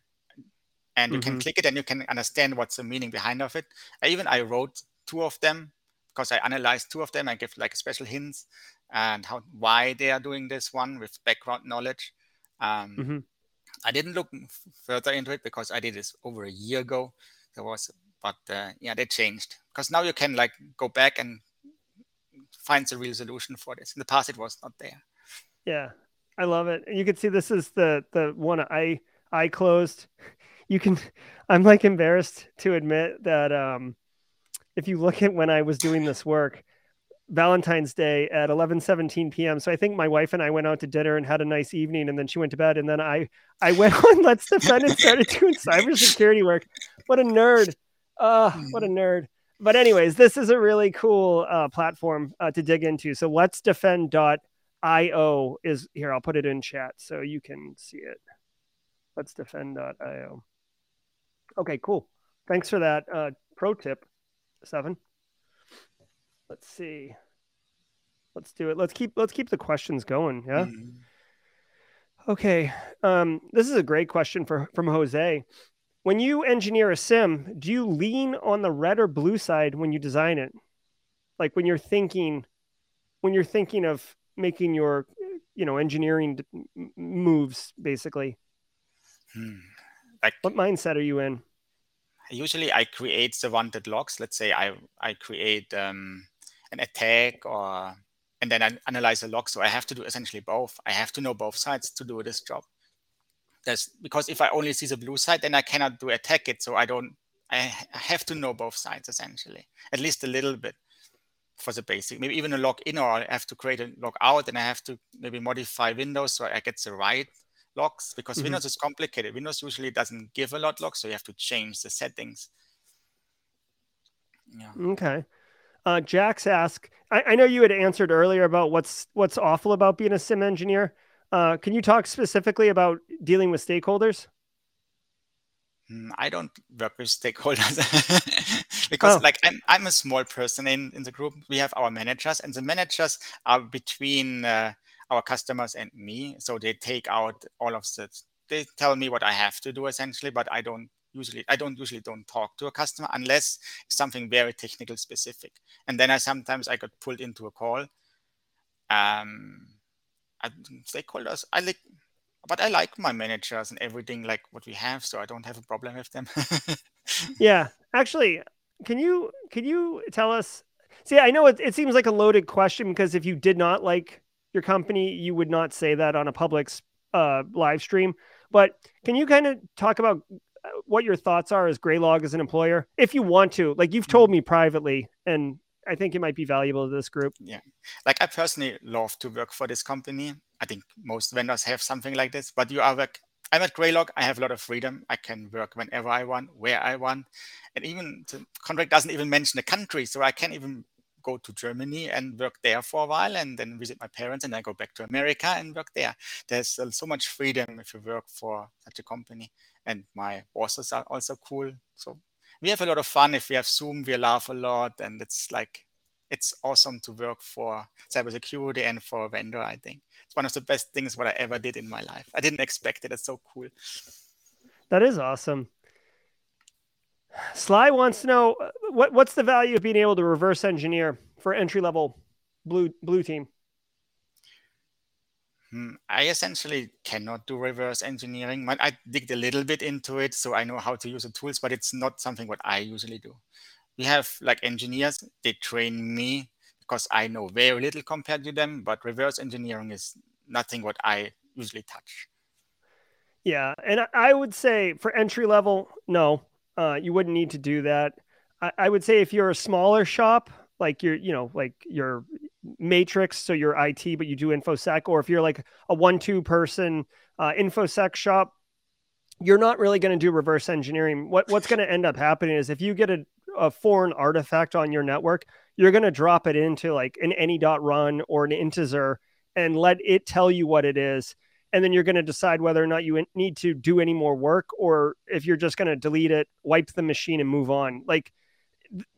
and you mm-hmm. can click it and you can understand what's the meaning behind of it. I even I wrote two of them because I analyzed two of them. I give like special hints and how why they are doing this one with background knowledge. Um, mm-hmm. I didn't look further into it because I did this over a year ago. There was, but uh, yeah, they changed because now you can like go back and find a real solution for this. In the past, it was not there. Yeah, I love it. And You can see this is the the one I I closed you can [LAUGHS] i'm like embarrassed to admit that um if you look at when i was doing this work valentine's day at 11 17 p.m so i think my wife and i went out to dinner and had a nice evening and then she went to bed and then i i went [LAUGHS] on let's defend and started doing [LAUGHS] cybersecurity work what a nerd uh what a nerd but anyways this is a really cool uh, platform uh, to dig into. So let's defend dot io is here. I'll put it in chat so you can see it. Let's defend.io okay cool. Thanks for that uh, pro tip seven. Let's see. Let's do it. Let's keep let's keep the questions going yeah? Mm-hmm. okay um, this is a great question for from jose when you engineer a SIEM do you lean on the red or blue side when you design it? Like when you're thinking when you're thinking of making your you know engineering moves basically? Hmm. like what mindset are you in? Usually i create the wanted logs. Let's say i i create um, an attack or and then I analyze the log so i have to do essentially both. I have to know both sides to do this job That's because if i only see the blue side then i cannot do attack it so i don't i have to know both sides essentially at least a little bit for the basic, maybe even a log in, or I have to create a log out and I have to maybe modify Windows so I get the right logs because mm-hmm. Windows is complicated. Windows usually doesn't give a lot logs, so you have to change the settings. Yeah. Okay. Uh, Jax asked, I, I, know you had answered earlier about what's what's awful about being a SIEM engineer. Uh, can you talk specifically about dealing with stakeholders? Mm, I don't work with stakeholders [LAUGHS] because, oh. like, I'm I'm a small person in in the group. We have our managers, and the managers are between uh, our customers and me. So they take out all of the. They tell me what I have to do essentially, but I don't usually I don't usually don't talk to a customer unless something very technical specific. And then I sometimes I got pulled into a call. Um, stakeholders. I like but I like my managers and everything like what we have, so I don't have a problem with them. [LAUGHS] yeah, actually, can you can you tell us? See, I know it, it seems like a loaded question because if you did not like your company, you would not say that on a public uh, live stream. But can you kind of talk about uh, what your thoughts are as Graylog as an employer, if you want to? Like you've told mm-hmm. me privately, and I think it might be valuable to this group. Yeah, like I personally love to work for this company. I think most vendors have something like this, but you are like, I'm at Graylog. I have a lot of freedom. I can work whenever I want, where I want. And even the contract doesn't even mention the country. So I can even go to Germany and work there for a while and then visit my parents and then go back to America and work there. There's uh, so much freedom if you work for such a company. And my bosses are also cool. So we have a lot of fun. If we have Zoom, we laugh a lot. And it's like, it's awesome to work for cybersecurity and for a vendor, I think it's one of the best things what I ever did in my life. I didn't expect it. It's so cool. That is awesome. Sly wants to know uh, what what's the value of being able to reverse engineer for entry level blue blue team. Hmm, I essentially cannot do reverse engineering. I digged a little bit into it, so I know how to use the tools, but it's not something what I usually do. We have like engineers; they train me because I know very little compared to them, but reverse engineering is nothing what I usually touch. Yeah, and I would say for entry level, no, uh, you wouldn't need to do that. I, I would say if you're a smaller shop, like you're, you know, like your matrix, so you're IT, but you do infosec, or if you're like a one-two person uh, infosec shop, you're not really going to do reverse engineering. What what's going to end up happening is if you get a, a foreign artifact on your network, you're going to drop it into like an any dot run or an Intezer and let it tell you what it is and then you're going to decide whether or not you need to do any more work or if you're just going to delete it wipe the machine and move on like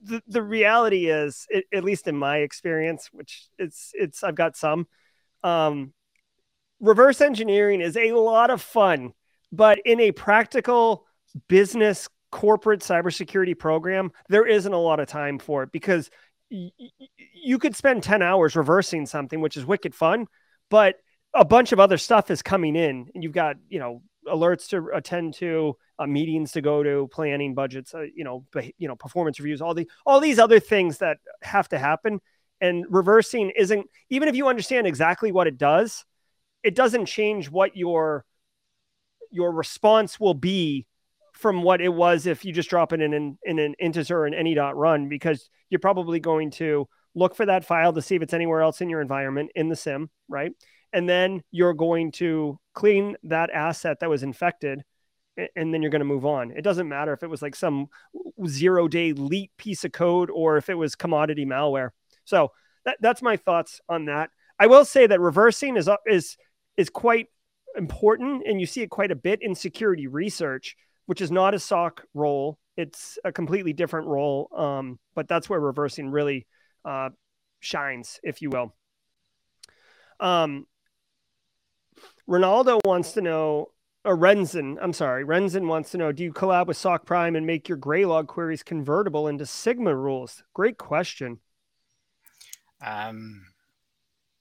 the, the reality is it, at least in my experience which it's it's i've got some um, reverse engineering is a lot of fun but in a practical business corporate cybersecurity program there isn't a lot of time for it because you could spend 10 hours reversing something, which is wicked fun, but a bunch of other stuff is coming in and you've got, you know, alerts to attend to, uh, meetings to go to, planning budgets, uh, you know, you know, performance reviews, all the, all these other things that have to happen. And reversing isn't, even if you understand exactly what it does, it doesn't change what your, your response will be from what it was if you just drop it in an, in an Intezer or an any dot run because you're probably going to look for that file to see if it's anywhere else in your environment in the SIEM, right? And then you're going to clean that asset that was infected and then you're going to move on. It doesn't matter if it was like some zero day leap piece of code or if it was commodity malware. So that, that's my thoughts on that. I will say that reversing is is is quite important, and you see it quite a bit in security research, which is not a SOC role. It's a completely different role, um, but that's where reversing really uh, shines, if you will. Um, Ronaldo wants to know, or Renzen, I'm sorry, Renzen wants to know, do you collab with SOC Prime and make your Graylog queries convertible into Sigma rules? Great question. Um,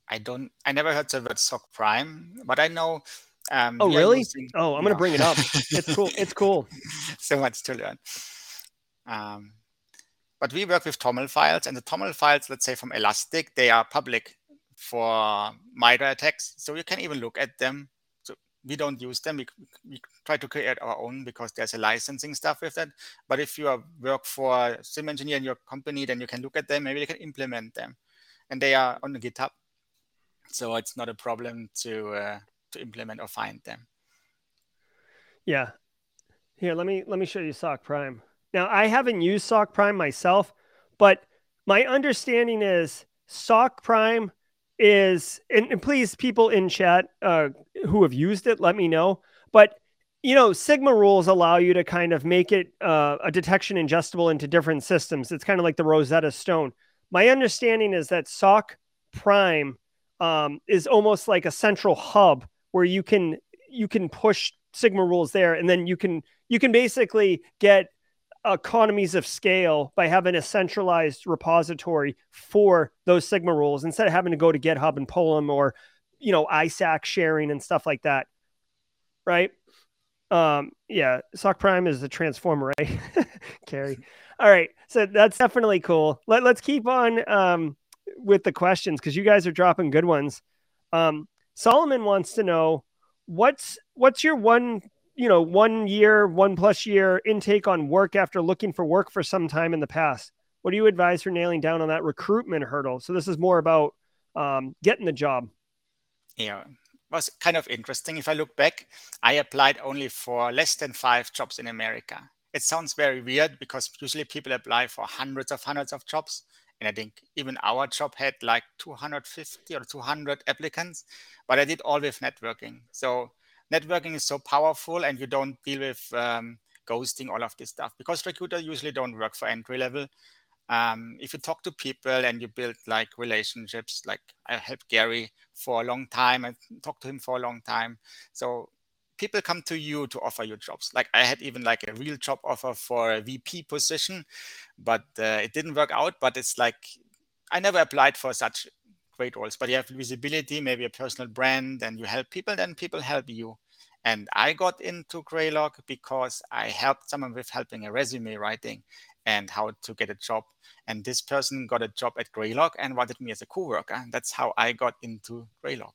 I don't, I never heard the word SOC Prime, but I know. Um, oh, really? Using, oh, I'm going to bring it up. it's cool. [LAUGHS] It's cool. so much to learn. Um, but we work with TOML files, and the TOML files, let's say from Elastic, they are public for MITRE attacks. So you can even look at them. So we don't use them. We, we try to create our own because there's a licensing stuff with that. But if you work for a SIEM engineer in your company, then you can look at them. Maybe you can implement them. And they are on the GitHub. So it's not a problem to uh, to implement or find them. Yeah. Here, let me let me show you SOC Prime. Now, I haven't used SOC Prime myself, but my understanding is SOC Prime is, and, and please, people in chat uh, who have used it, let me know. But you know, Sigma rules allow you to kind of make it uh, a detection ingestible into different systems. It's kind of like the Rosetta Stone. My understanding is that SOC Prime um, is almost like a central hub where you can you can push Sigma rules there, and then you can you can basically get economies of scale by having a centralized repository for those Sigma rules instead of having to go to GitHub and pull them or you know ISAC sharing and stuff like that, right? Um, yeah, SOC Prime is the transformer, right? [LAUGHS] Carrie. All right, so that's definitely cool. Let, let's keep on um, with the questions because you guys are dropping good ones. Um, Solomon wants to know what's what's your one you know one year one plus year intake on work after looking for work for some time in the past. What do you advise for nailing down on that recruitment hurdle? So this is more about um, getting the job. Yeah was kind of interesting. If i look back i applied only for less than five jobs in america. It sounds very weird because usually people apply for hundreds of hundreds of jobs. And I think even our job had like 250 or 200 applicants, but I did all with networking. So networking is so powerful, and you don't deal with um, ghosting, all of this stuff, because recruiters usually don't work for entry level. Um, if you talk to people and you build like relationships, like I helped Gary for a long time, I talked to him for a long time. So people come to you to offer you jobs. Like I had even like a real job offer for a VP position, but uh, it didn't work out. But it's like I never applied for such great roles. But you have visibility, maybe a personal brand, and you help people. Then people help you. And I got into Graylog because I helped someone with helping a resume writing and how to get a job. And this person got a job at Graylog and wanted me as a co-worker. That's how I got into Graylog.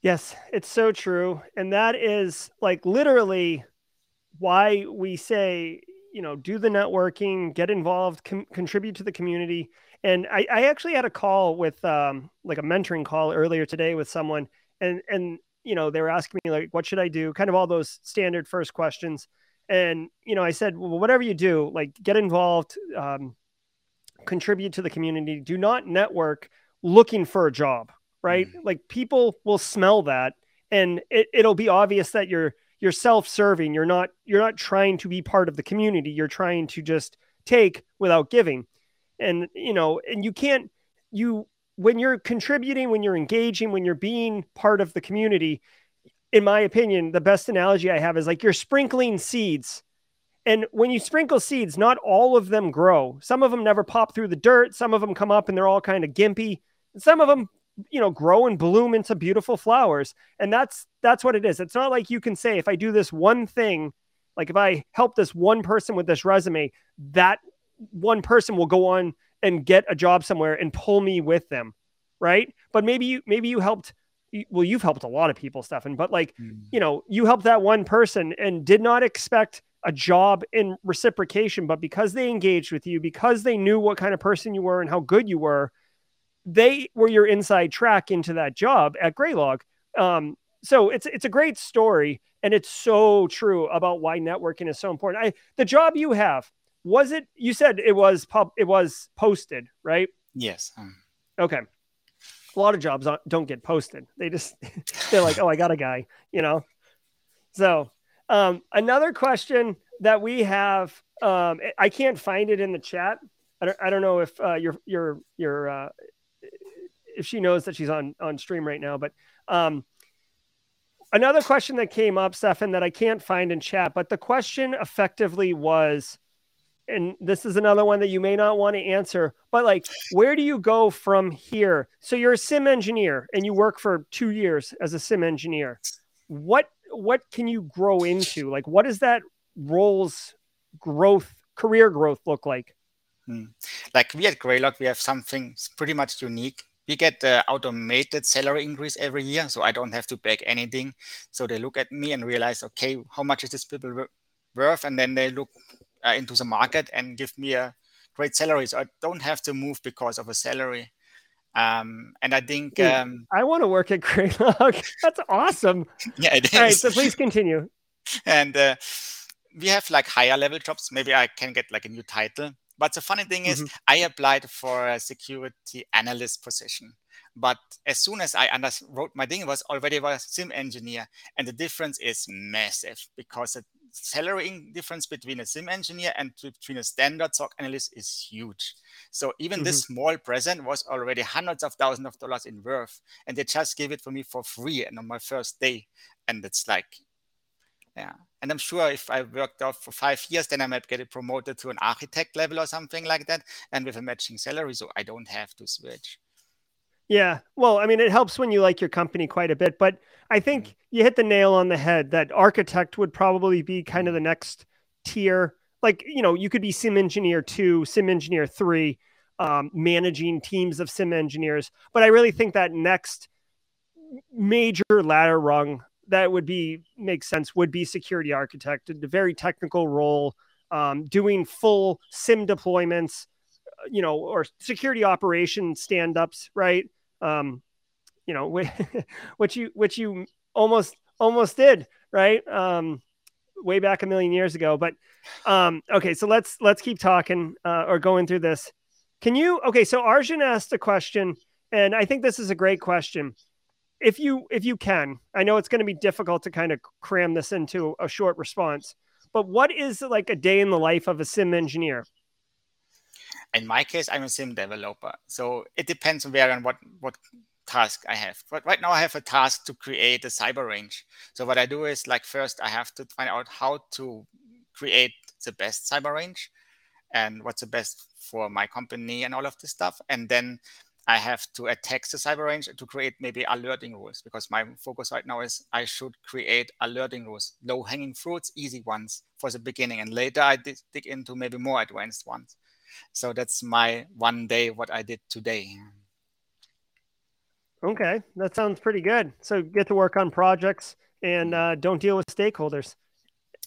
Yes, it's so true. And that is like literally why we say, you know, do the networking, get involved, com- contribute to the community. And I, I actually had a call with um, like a mentoring call earlier today with someone and, and, you know, they were asking me like, what should I do? Kind of all those standard first questions. And, you know, I said, well, whatever you do, like get involved, um, contribute to the community, do not network looking for a job right? Mm. Like people will smell that and it, it'll be obvious that you're you're self-serving. You're not you're not trying to be part of the community. You're trying to just take without giving. And you know, and you can't you when you're contributing, when you're engaging, when you're being part of the community, in my opinion, the best analogy I have is like you're sprinkling seeds. And when you sprinkle seeds, not all of them grow. Some of them never pop through the dirt. Some of them come up and they're all kind of gimpy. Some of them you know grow and bloom into beautiful flowers and that's that's what it is it's not like you can say if i do this one thing like if i help this one person with this resume that one person will go on and get a job somewhere and pull me with them right but maybe you maybe you helped well you've helped a lot of people stefan but like mm. you know you helped that one person and did not expect a job in reciprocation but because they engaged with you because they knew what kind of person you were and how good you were they were your inside track into that job at Graylog. Um, so it's it's a great story, and it's so true about why networking is so important. I the job you have was it? You said it was pub. It was posted, right? Yes. Um... Okay. a lot of jobs don't get posted. They just [LAUGHS] they're like, oh, I got a guy, you know. So um, another question that we have, um, I can't find it in the chat. I don't, I don't know if uh, your your your uh, if she knows that she's on on stream right now, but um, another question that came up, Stefan, that I can't find in chat, but the question effectively was and this is another one that you may not want to answer, but like, where do you go from here? So you're a SIEM engineer and you work for two years as a SIEM engineer. What what can you grow into? Like, what does that role's growth, career growth look like? Hmm. Like we at Graylog, we have something pretty much unique. We get the automated salary increase every year, so I don't have to beg anything. So they look at me and realize, okay, how much is this people worth? And then they look uh, into the market and give me a great salary. So I don't have to move because of a salary. Um, and I think um, I want to work at Graylog. [LAUGHS] That's awesome. Yeah, it is. All right, so please continue. [LAUGHS] and uh, we have like higher level jobs. Maybe I can get like a new title. But the funny thing is, mm-hmm. I applied for a security analyst position. But as soon as I under- wrote my thing, it was already a SIEM engineer, and the difference is massive because the salary difference between a SIEM engineer and between a standard SOC analyst is huge. So even mm-hmm. this small present was already hundreds of thousands of dollars in worth, and they just gave it for me for free and on my first day. And it's like, yeah. And I'm sure if I worked out for five years, then I might get it promoted to an architect level or something like that, and with a matching salary, so I don't have to switch. Yeah. Well, I mean, it helps when you like your company quite a bit, but I think mm-hmm. you hit the nail on the head that architect would probably be kind of the next tier. Like, you know, you could be SIEM engineer two, SIEM engineer three, um, managing teams of SIEM engineers. But I really think that next major ladder rung that would be make sense would be security architect, a very technical role, um, doing full SIEM deployments, you know, or security operation stand ups, right? Um, you know, which [LAUGHS] you which you almost almost did, right? Um, way back a million years ago. But um, okay, so let's let's keep talking uh, or going through this. Can you? Okay, so Arjun asked a question, and I think this is a great question. If you if you can, I know it's going to be difficult to kind of cram this into a short response. But what is like a day in the life of a SIEM engineer? In my case, I'm a SIEM developer, so it depends on where and what what task I have. But right now I have a task to create a cyber range. So what I do is like first I have to find out how to create the best cyber range and what's the best for my company and all of this stuff. And then I have to attack the cyber range to create maybe alerting rules because my focus right now is I should create alerting rules, low hanging fruits, easy ones for the beginning. And later I dig into maybe more advanced ones. So that's my one day, what I did today. Okay, that sounds pretty good. So get to work on projects and mm. uh, don't deal with stakeholders.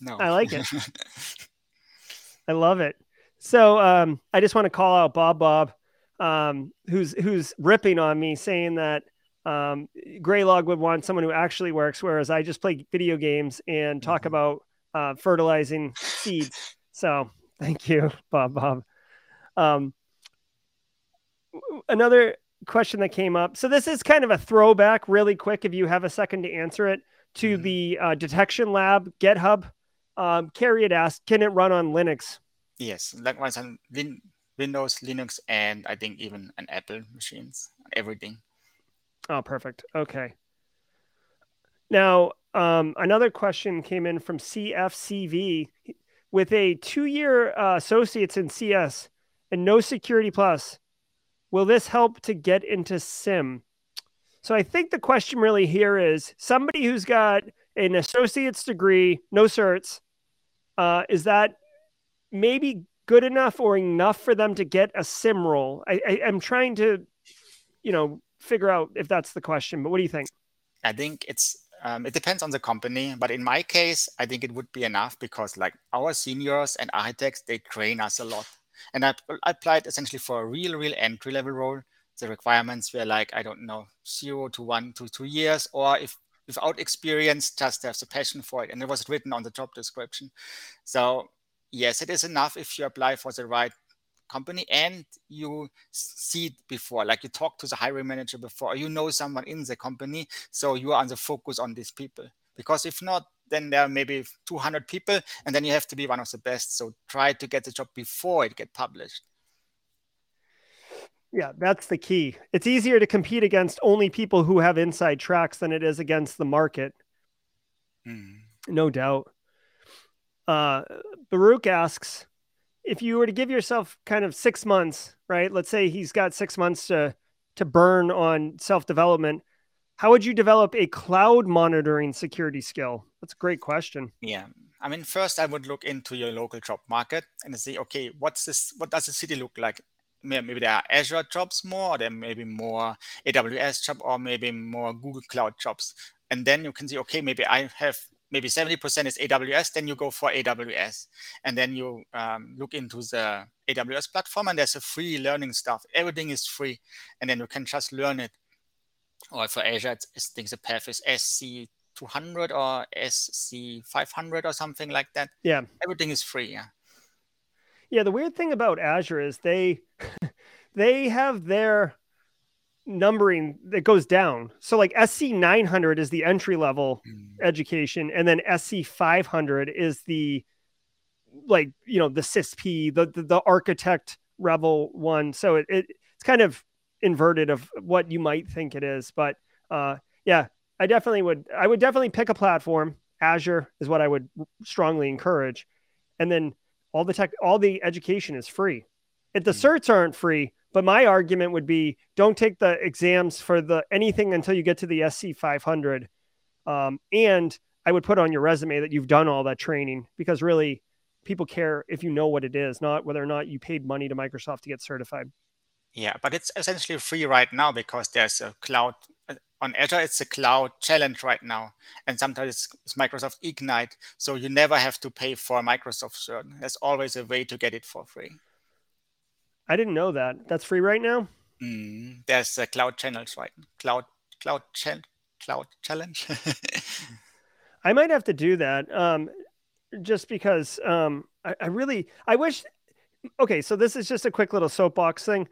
No, I like it. [LAUGHS] I love it. So um, I just want to call out Bob Bob, um, who's who's ripping on me, saying that um, Graylog would want someone who actually works, whereas I just play video games and talk mm-hmm. about uh, fertilizing seeds. So thank you, Bob Bob. Um, another question that came up. So this is kind of a throwback, really quick, if you have a second to answer it, to mm-hmm. the uh, detection lab GitHub. Um, Carrie had asked, can it run on Linux? Yes, that runs on Win- Windows, Linux, and I think even an Apple machines, everything. Oh, perfect. Okay. Now, um, another question came in from CFCV with a two-year uh, associates in CS and no security plus Will this help to get into SIEM? So I think the question really here is somebody who's got an associate's degree, no certs, uh, is that maybe good enough or enough for them to get a SIEM role? I, I, I'm trying to, you know, figure out if that's the question. But what do you think? I think it's um, it depends on the company, but in my case, I think it would be enough because like our seniors and architects, they train us a lot. And I, I applied essentially for a real, real entry level role. The requirements were like, I don't know, zero to one to two years, or if without experience, just have the passion for it. And it was written on the job description. So yes, it is enough if you apply for the right company and you see it before, like you talk to the hiring manager before, or you know someone in the company, so you are on the focus on these people. Because if not, then there are maybe 200 people, and then you have to be one of the best. So try to get the job before it get published. Yeah, that's the key. It's easier to compete against only people who have inside tracks than it is against the market. Mm. No doubt. Uh, Baruch asks if you were to give yourself kind of six months, right? Let's say he's got six months to to burn on self development. How would you develop a cloud monitoring security skill? That's a great question. Yeah. I mean, first I would look into your local job market and see, okay, what's this? What does the city look like? Maybe there are Azure jobs more, or there may be more AWS job, or maybe more Google Cloud jobs. And then you can see, okay, maybe I have maybe 70% is AWS, then you go for AWS. And then you um, look into the AWS platform and there's a free learning stuff. Everything is free. And then you can just learn it. Or for Azure, it's, I think the path is SC200 or SC500 or something like that. Yeah. Everything is free. Yeah. Yeah. The weird thing about Azure is they, [LAUGHS] they have their numbering that goes down. So like SC 900 is the entry level mm. education, and then SC 500 is the like you know the CISSP, the the, the architect level one. So it, it, it's kind of inverted of what you might think it is, but uh, yeah, I definitely would. I would definitely pick a platform. Azure is what I would strongly encourage, and then all the tech, all the education is free. If the mm. certs aren't free, but my argument would be don't take the exams for the anything until you get to the SC 500. Um, and I would put on your resume that you've done all that training because really people care if you know what it is, not whether or not you paid money to Microsoft to get certified. Yeah, but it's essentially free right now because there's a cloud uh, on Azure. It's a cloud challenge right now, and sometimes it's Microsoft Ignite, so you never have to pay for Microsoft cert. There's always a way to get it for free. I didn't know that. That's free right now. Mm, there's a cloud channels right. Cloud cloud ch- cloud challenge. [LAUGHS] I might have to do that. Um, just because um, I, I really I wish. Okay, so this is just a quick little soapbox thing.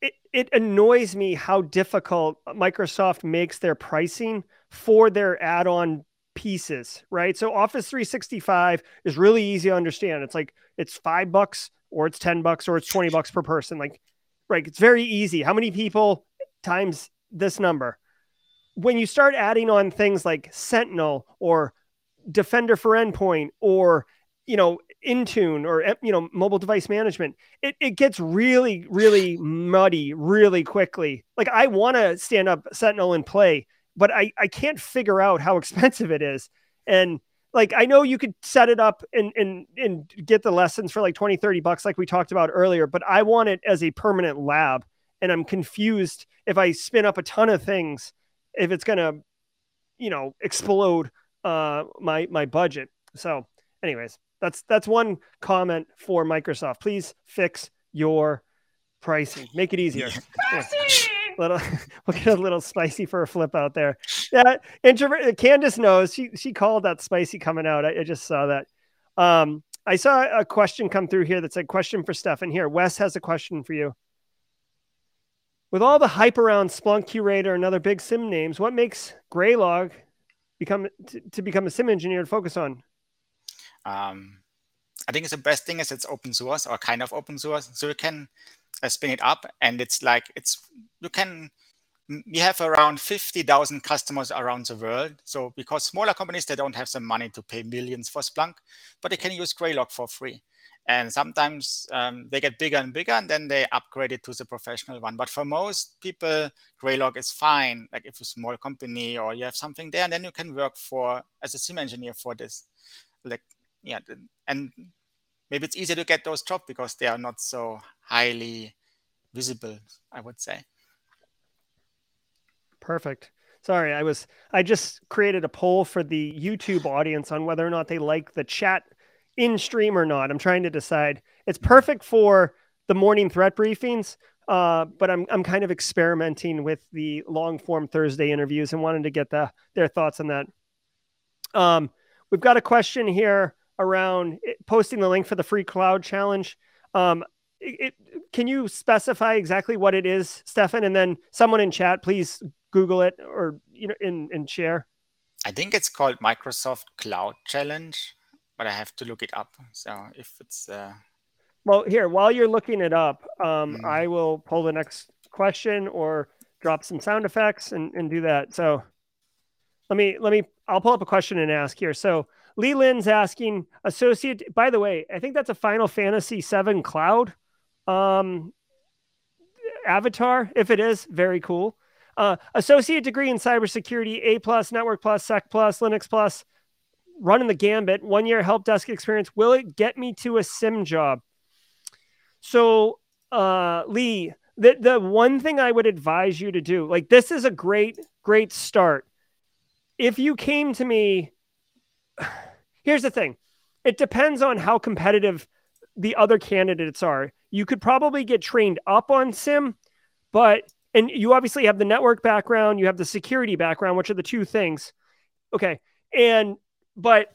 It, it annoys me how difficult Microsoft makes their pricing for their add-on pieces, right? So Office 365 is really easy to understand. It's like it's five bucks or it's 10 bucks or it's 20 bucks per person. Like, right. It's very easy. How many people times this number? When you start adding on things like Sentinel or Defender for Endpoint or, you know, Intune or, eh, you know, mobile device management, it, it gets really, really muddy really quickly. Like, I want to stand up Sentinel and play, but I, I can't figure out how [LAUGHS] expensive it is. And like I know you could set it up and and and get the lessons for like 20 30 bucks like we talked about earlier, but I want it as a permanent lab and I'm confused if I spin up a ton of things if it's going to you know explode uh my my budget. So anyways, that's that's one comment for Microsoft. Please fix your pricing. Make it easier. [LAUGHS] little [LAUGHS] we'll get a little spicy for a flip out there. Yeah, introvert Candace knows she she called that spicy coming out. I, I just saw that. Um, I saw a question come through here that said question for Stefan. Here, Wes has a question for you. With all the hype around Splunk QRadar, and other big SIEM names, what makes Graylog become to, to become a SIEM engineer to focus on? Um, I think it's the best thing is it's open source or kind of open source, so you can uh, spin it up and it's like it's you can we have around 50,000 customers around the world. So because smaller companies, they don't have the money to pay millions for Splunk, but they can use Graylog for free. And sometimes um, they get bigger and bigger, and then they upgrade it to the professional one. But for most people, Graylog is fine. Like if a small company or you have something there, and then you can work for as a SIEM engineer for this. Like yeah, and maybe it's easier to get those jobs because they are not so highly visible, I would say. Perfect. Sorry, I was I just created a poll for the YouTube audience on whether or not they like the chat in stream or not. I'm trying to decide. It's perfect for the morning threat briefings, uh, but I'm I'm kind of experimenting with the long form Thursday interviews and wanted to get the their thoughts on that. Um, we've got a question here around posting the link for the free cloud challenge. Um, it, can you specify exactly what it is, Stefan? And then someone in chat, please Google it or you know, in and share. I think it's called Microsoft Cloud Challenge, but I have to look it up. So if it's uh... well, here while you're looking it up, um, mm. I will pull the next question or drop some sound effects and, and do that. So let me let me I'll pull up a question and ask here. So Lee Lynn's asking associate. By the way, I think that's a Final Fantasy VII Cloud um, avatar. If it is, very cool. Uh, associate degree in cybersecurity, A plus, Network plus, Sec plus, Linux plus, running the gambit. One year help desk experience. Will it get me to a SIEM job? So, uh, Lee, the the one thing I would advise you to do, like this is a great great start. If you came to me here's the thing it depends on how competitive the other candidates are. You could probably get trained up on SIEM, but and you obviously have the network background, you have the security background, which are the two things. Okay. And but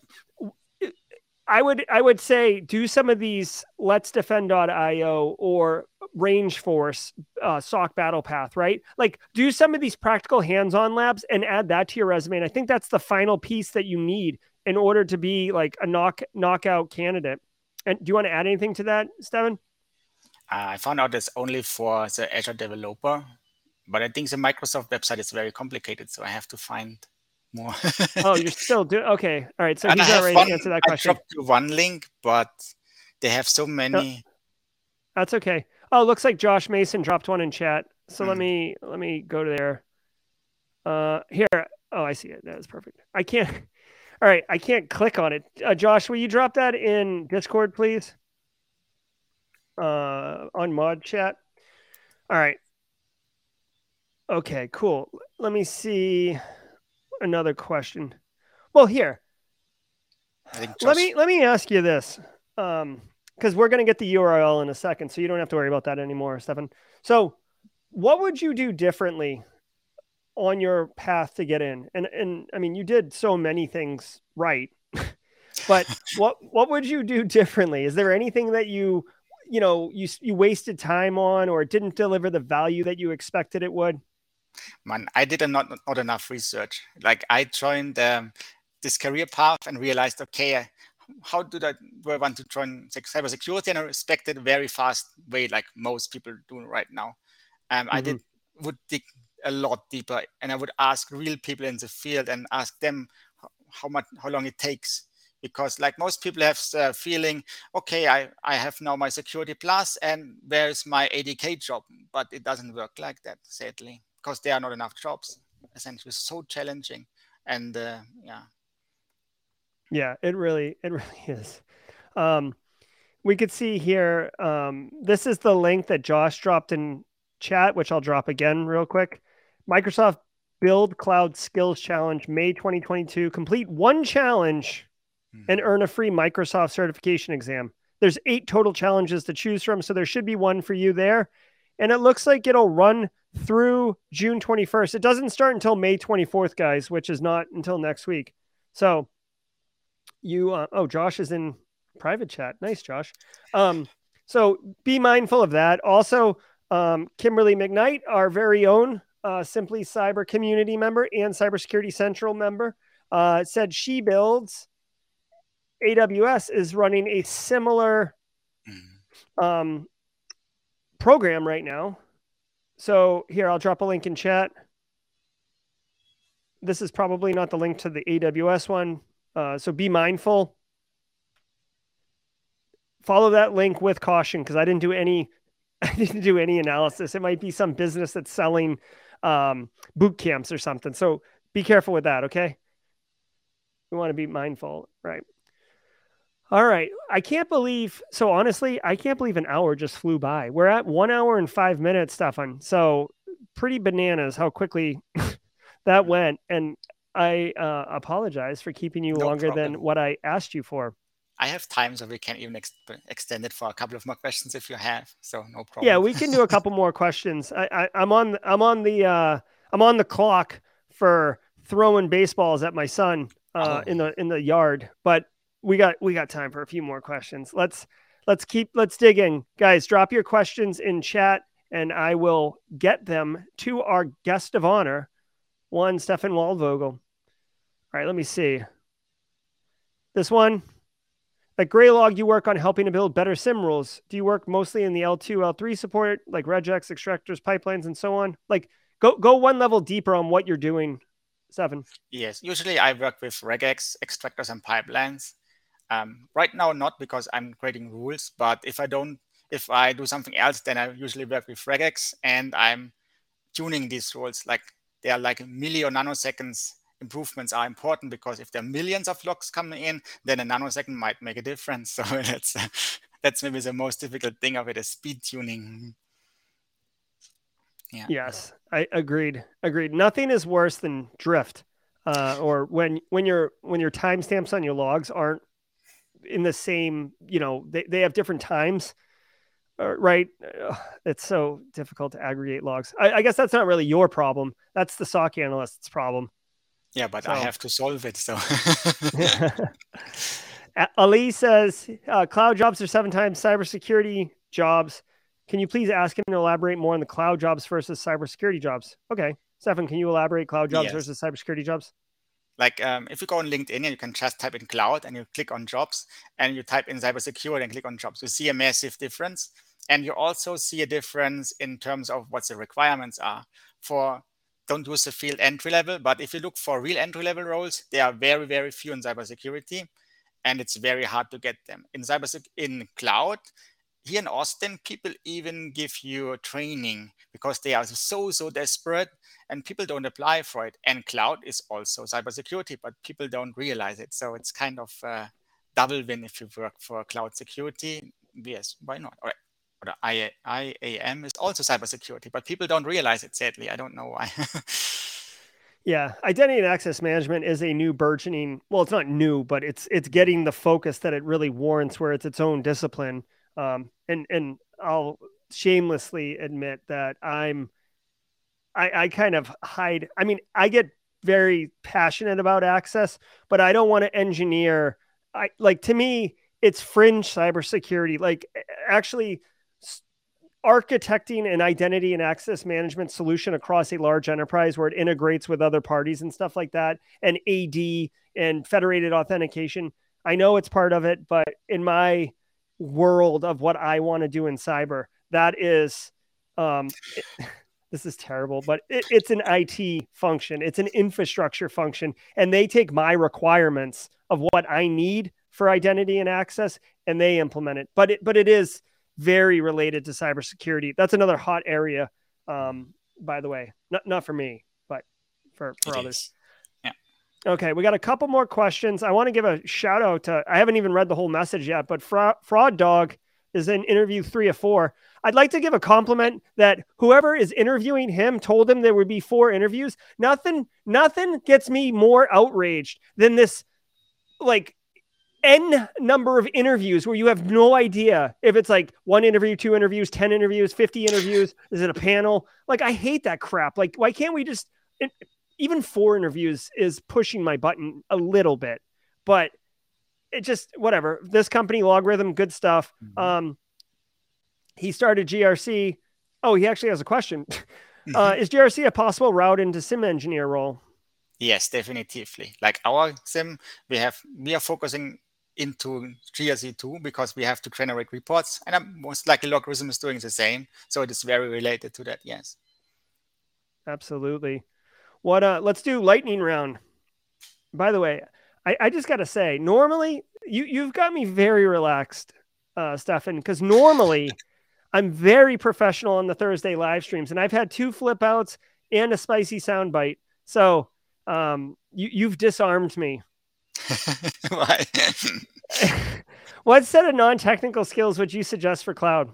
I would I would say do some of these LetsDefend.io or RangeForce uh, SOC battle path, right? Like do some of these practical hands-on labs and add that to your resume. And I think that's the final piece that you need in order to be like a knock knockout candidate. And do you want to add anything to that, Stefan? Uh, I found out it's only for the Azure developer, but I think the Microsoft website is very complicated, so I have to find more. [LAUGHS] oh, you're still doing okay. All right, so and he's not ready to answer that question. I dropped one link, but they have so many. that's okay. Oh, looks like Josh Mason dropped one in chat. So mm. let me let me go to there. Uh, here. Oh, I see it. That is perfect. I can't. All right, I can't click on it. Uh, Josh, will you drop that in Discord, please? Uh, on mod chat. All right. Okay, cool. Let me see another question. Well, here. Let me let me ask you this, um, because we're gonna get the URL in a second, so you don't have to worry about that anymore, Stefan. So, what would you do differently on your path to get in? And and I mean, you did so many things right, [LAUGHS] but what what would you do differently? Is there anything that you you know you you wasted time on or didn't deliver the value that you expected it would? Man, I did not not enough research. Like I joined um, this career path and realized, okay, how do I, do I want to join cybersecurity? And I respected very fast way, like most people do right now. Um, mm-hmm. I did would dig a lot deeper and i would ask real people in the field and ask them how much how long it takes. Because like most people have a feeling okay i i have now my security plus and where's my adk job? But it doesn't work like that sadly because there are not enough jobs. Essentially so challenging and uh, yeah. Yeah it really it really [LAUGHS] is. Um we could see here um this is the link that josh dropped in chat which i'll drop again real quick Microsoft Build Cloud Skills Challenge, May 2022. Complete one challenge mm-hmm. and earn a free Microsoft certification exam. There's eight total challenges to choose from, so there should be one for you there. And it looks like it'll run through June 21st. It doesn't start until May 24th, guys, which is not until next week. So you, uh, oh, Josh is in private chat. Nice, Josh. Um, so be mindful of that. Also, um, Kimberly McKnight, our very own uh, Simply Cyber community member and Cybersecurity Central member, uh, said she builds. AWS is running a similar mm-hmm. um, program right now. So here, I'll drop a link in chat. This is probably not the link to the AWS one. Uh, so be mindful. Follow that link with caution because I didn't do any [LAUGHS] I didn't do any analysis. It might be some business that's selling um, boot camps or something. So be careful with that. Okay. We want to be mindful. Right. All right. I can't believe. So honestly, I can't believe an hour just flew by. We're at one hour and five minutes, Stefan. So pretty bananas how quickly [LAUGHS] that went. And I uh, apologize for keeping you no longer problem. than what I asked you for. I have time, so we can even ex- extend it for a couple of more questions if you have. So no problem. Yeah, we can do a couple more questions. I, I, am on I'm on the uh, I'm on the clock for throwing baseballs at my son uh, oh. in the in the yard, but we got we got time for a few more questions. Let's let's keep let's dig in, guys. Drop your questions in chat, and I will get them to our guest of honor, one Stefan Waldvogel. All right, let me see. This one, at Graylog, you work on helping to build better SIEM rules. Do you work mostly in the L2, L3 support, like regex, extractors, pipelines, and so on? Like, go go one level deeper on what you're doing. Seven. Yes, usually I work with regex, extractors, and pipelines. Um, right now, not because I'm creating rules, but if I don't, if I do something else, then I usually work with regex and I'm tuning these rules. Like they are like milli or nanoseconds improvements are important because if there are millions of logs coming in, then a nanosecond might make a difference. [LAUGHS] So that's that's maybe the most difficult thing of it is speed tuning. Yeah. Yes, I agreed. Agreed. Nothing is worse than drift, uh, or when when your when your timestamps on your logs aren't in the same. You know, they they have different times. Uh, right? It's so difficult to aggregate logs. I, I guess that's not really your problem. That's the SOC analyst's problem. Yeah, but so. I have to solve it. So [LAUGHS] Ali says uh, cloud jobs are seven times cybersecurity jobs. Can you please ask him to elaborate more on the cloud jobs versus cybersecurity jobs? Okay, Stefan, can you elaborate cloud jobs yes. versus cybersecurity jobs? Like um, if you go on LinkedIn and you can just type in cloud and you click on jobs and you type in cybersecurity and click on jobs, you see a massive difference. And you also see a difference in terms of what the requirements are. For don't use the field entry level, but if you look for real entry level roles, there are very, very few in cybersecurity, and it's very hard to get them. In cyber in cloud, here in Austin, people even give you training because they are so, so desperate and people don't apply for it. And cloud is also cybersecurity, but people don't realize it. So it's kind of a double win if you work for cloud security. Yes, why not? Right or IAM is also cybersecurity, but people don't realize it. Sadly, I don't know why. [LAUGHS] yeah, identity and access management is a new burgeoning. Well, it's not new, but it's it's getting the focus that it really warrants, where it's its own discipline. Um, and and I'll shamelessly admit that I'm, I, I kind of hide. I mean, I get very passionate about access, but I don't want to engineer. I like to me, it's fringe cybersecurity. Like actually architecting an identity and access management solution across a large enterprise where it integrates with other parties and stuff like that and AD and federated authentication. I know it's part of it, but in my world of what I want to do in cyber, that is um [LAUGHS] this is terrible, but it, it's an IT function. It's an infrastructure function and they take my requirements of what I need for identity and access and they implement it. But it but it is very related to cybersecurity. That's another hot area, um, by the way. Not not for me, but for for it others. Is. Yeah. Okay, we got a couple more questions. I want to give a shout out to. I haven't even read the whole message yet, but Fra- Fraud Dog is in interview three of four. I'd like to give a compliment that whoever is interviewing him told him there would be four interviews. Nothing, nothing gets me more outraged than this, like n number of interviews where you have no idea if it's like one interview, two interviews, 10 interviews, 50 interviews. Is it a panel? Like, I hate that crap. Like, why can't we just, it, even four interviews is pushing my button a little bit, but it just, whatever. This company, LogRhythm, good stuff. Mm-hmm. Um, he started GRC. Oh, he actually has a question. [LAUGHS] Mm-hmm. Uh, is GRC a possible route into SIEM engineer role? Yes, definitely. Like our SIEM, we have we are focusing into GRC2 because we have to generate reports and I'm most likely LogRhythm is doing the same. So it is very related to that. Yes. Absolutely. What uh let's do lightning round. By the way, I, I just gotta say, normally you you've got me very relaxed, uh Stefan, because normally [LAUGHS] I'm very professional on the Thursday live streams and I've had two flip outs and a spicy soundbite. So um you, you've disarmed me [LAUGHS] Why? [LAUGHS] what set of non-technical skills would you suggest for cloud?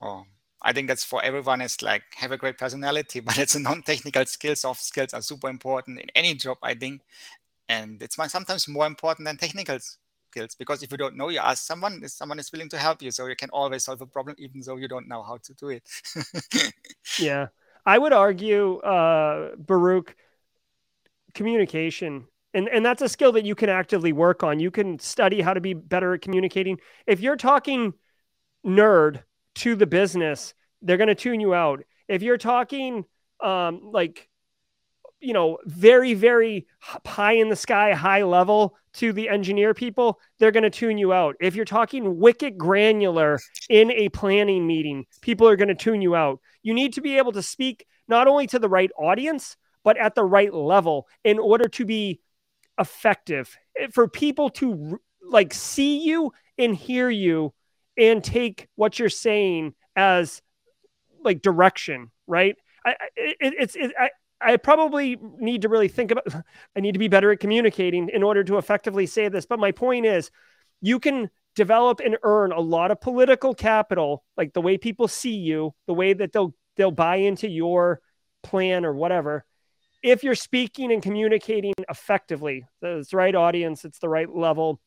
Oh, I think that's for everyone. It's like have a great personality, [LAUGHS] but it's a non-technical skills. Soft skills are super important in any job, I think, and it's sometimes more important than technical skills because if you don't know, you ask someone. Someone is willing to help you, so you can always solve a problem, even though you don't know how to do it. yeah, I would argue, uh, Baruch, communication and and that's a skill that you can actively work on you can study how to be better at communicating if you're talking nerd to the business, they're going to tune you out. If you're talking um, like, you know, very, very high in the sky, high level to the engineer people, they're going to tune you out. If you're talking wicked granular in a planning meeting, people are going to tune you out. You need to be able to speak not only to the right audience, but at the right level in order to be effective eh, for people to like see you and hear you and take what you're saying as like direction, right? I, it, it's it, I, I probably need to really think about. [LAUGHS] I need to be better at communicating in order to effectively say this. But my point is, you can develop and earn a lot of political capital, like the way people see you, the way that they'll they'll buy into your plan or whatever. If you're speaking and communicating effectively, it's the right audience, it's the right level,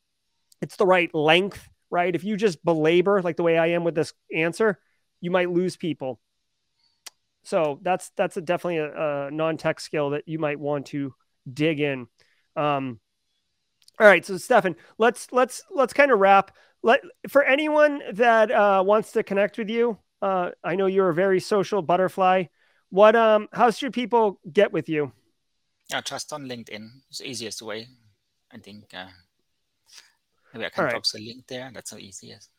it's the right length, right? If you just belabor like the way I am with this answer, you might lose people. So that's that's a, definitely a, a non-tech skill that you might want to dig in. Um, all right, so Stefan, let's let's let's kind of wrap. Let for anyone that uh, wants to connect with you. Uh, I know you're a very social butterfly. What um, how should people get with you? Yeah, just on LinkedIn. It's the easiest way. I think uh, maybe I can drop the link there. That's the easiest.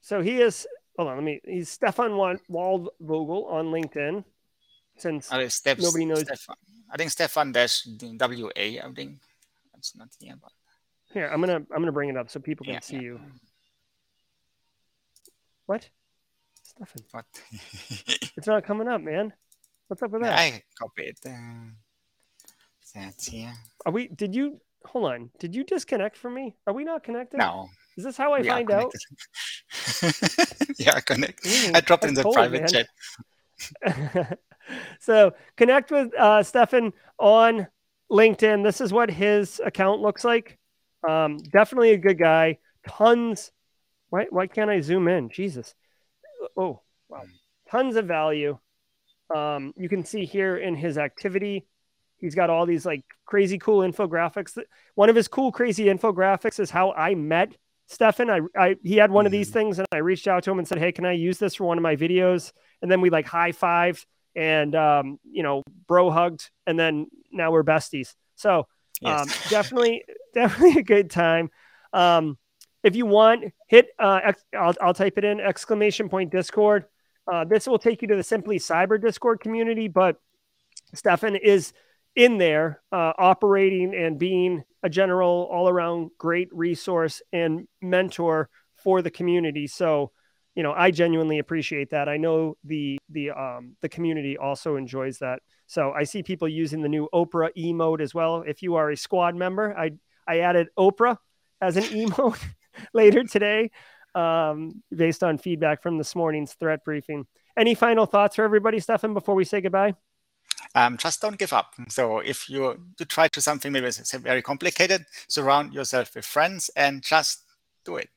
So he is hold on, let me. He's Stefan Waldvogel on LinkedIn. Since oh, Steph, nobody knows. Stefan. I think Stefan dash W A. I think that's not here, but here I'm gonna I'm gonna bring it up so people can yeah, see yeah. you. What? Stefan. [LAUGHS] What? it's not coming up, man. What's up with that? I copied. Uh, that's here. Are we? Did you? Hold on. Did you disconnect from me? Are we not connected? No. Is this how I we find out? yeah, connect. Mm, I dropped in the private chat. [LAUGHS] so connect with uh, Stefan on LinkedIn. This is what his account looks like. Um, definitely a good guy. Tons. Why, why can't I zoom in? Jesus. Oh, wow. Tons of value. Um, you can see here in his activity, he's got all these like crazy cool infographics. One of his cool, crazy infographics is how I met Stefan. I, I he had one of these mm. things, and I reached out to him and said, "Hey, can I use this for one of my videos?" And then we like high fived and um, you know, bro hugged, and then now we're besties. So yes. um, definitely, [LAUGHS] definitely a good time. Um, if you want, hit uh, ex- I'll, I'll type it in exclamation point Discord. Uh, this will take you to the Simply Cyber Discord community, but Stefan is in there uh, operating and being a general all around great resource and mentor for the community. So, you know, I genuinely appreciate that. I know the the um, the community also enjoys that. So I see people using the new Oprah emote as well. If you are a squad member, I I added Oprah as an [LAUGHS] emote [LAUGHS] later today, um, based on feedback from this morning's threat briefing. Any final thoughts for everybody, Stefan, before we say goodbye? um, just don't give up. So if you to try to something maybe it's very complicated, surround yourself with friends and just do it.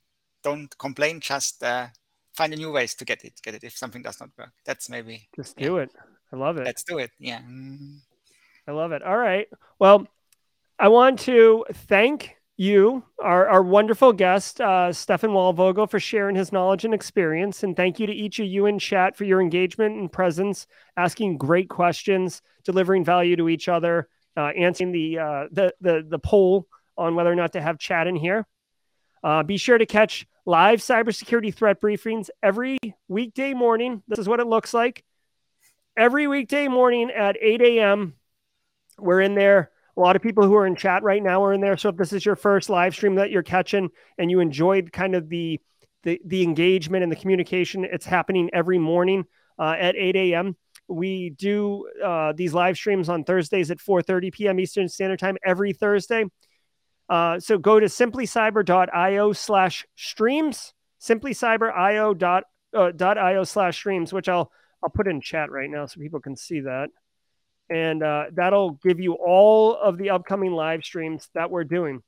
Don't complain. Just uh, find a new ways to get it. Get it if something does not work. That's maybe just do yeah. it. I love it. Let's do it. Yeah. Mm. I love it. All right. Well, I want to thank you, our, our wonderful guest, uh, Stefan Waldvogel, for sharing his knowledge and experience. And thank you to each of you in chat for your engagement and presence, asking great questions, delivering value to each other, uh, answering the, uh, the, the, the poll on whether or not to have chat in here. Uh, be sure to catch live cybersecurity threat briefings every weekday morning. This is what it looks like. Every weekday morning at 8 a.m., we're in there a lot of people who are in chat right now are in there. So if this is your first live stream that you're catching and you enjoyed kind of the the, the engagement and the communication, it's happening every morning uh, at 8 a.m. We do uh, these live streams on Thursdays at 4:30 p.m. Eastern Standard Time every Thursday. Uh, so go to simplycyber.io slash streams, simplycyber.io uh, slash streams, which I'll I'll put in chat right now so people can see that and uh, that'll give you all of the upcoming live streams that we're doing.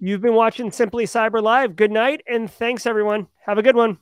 You've been watching Simply Cyber Live. Good night, and thanks, everyone. Have a good one.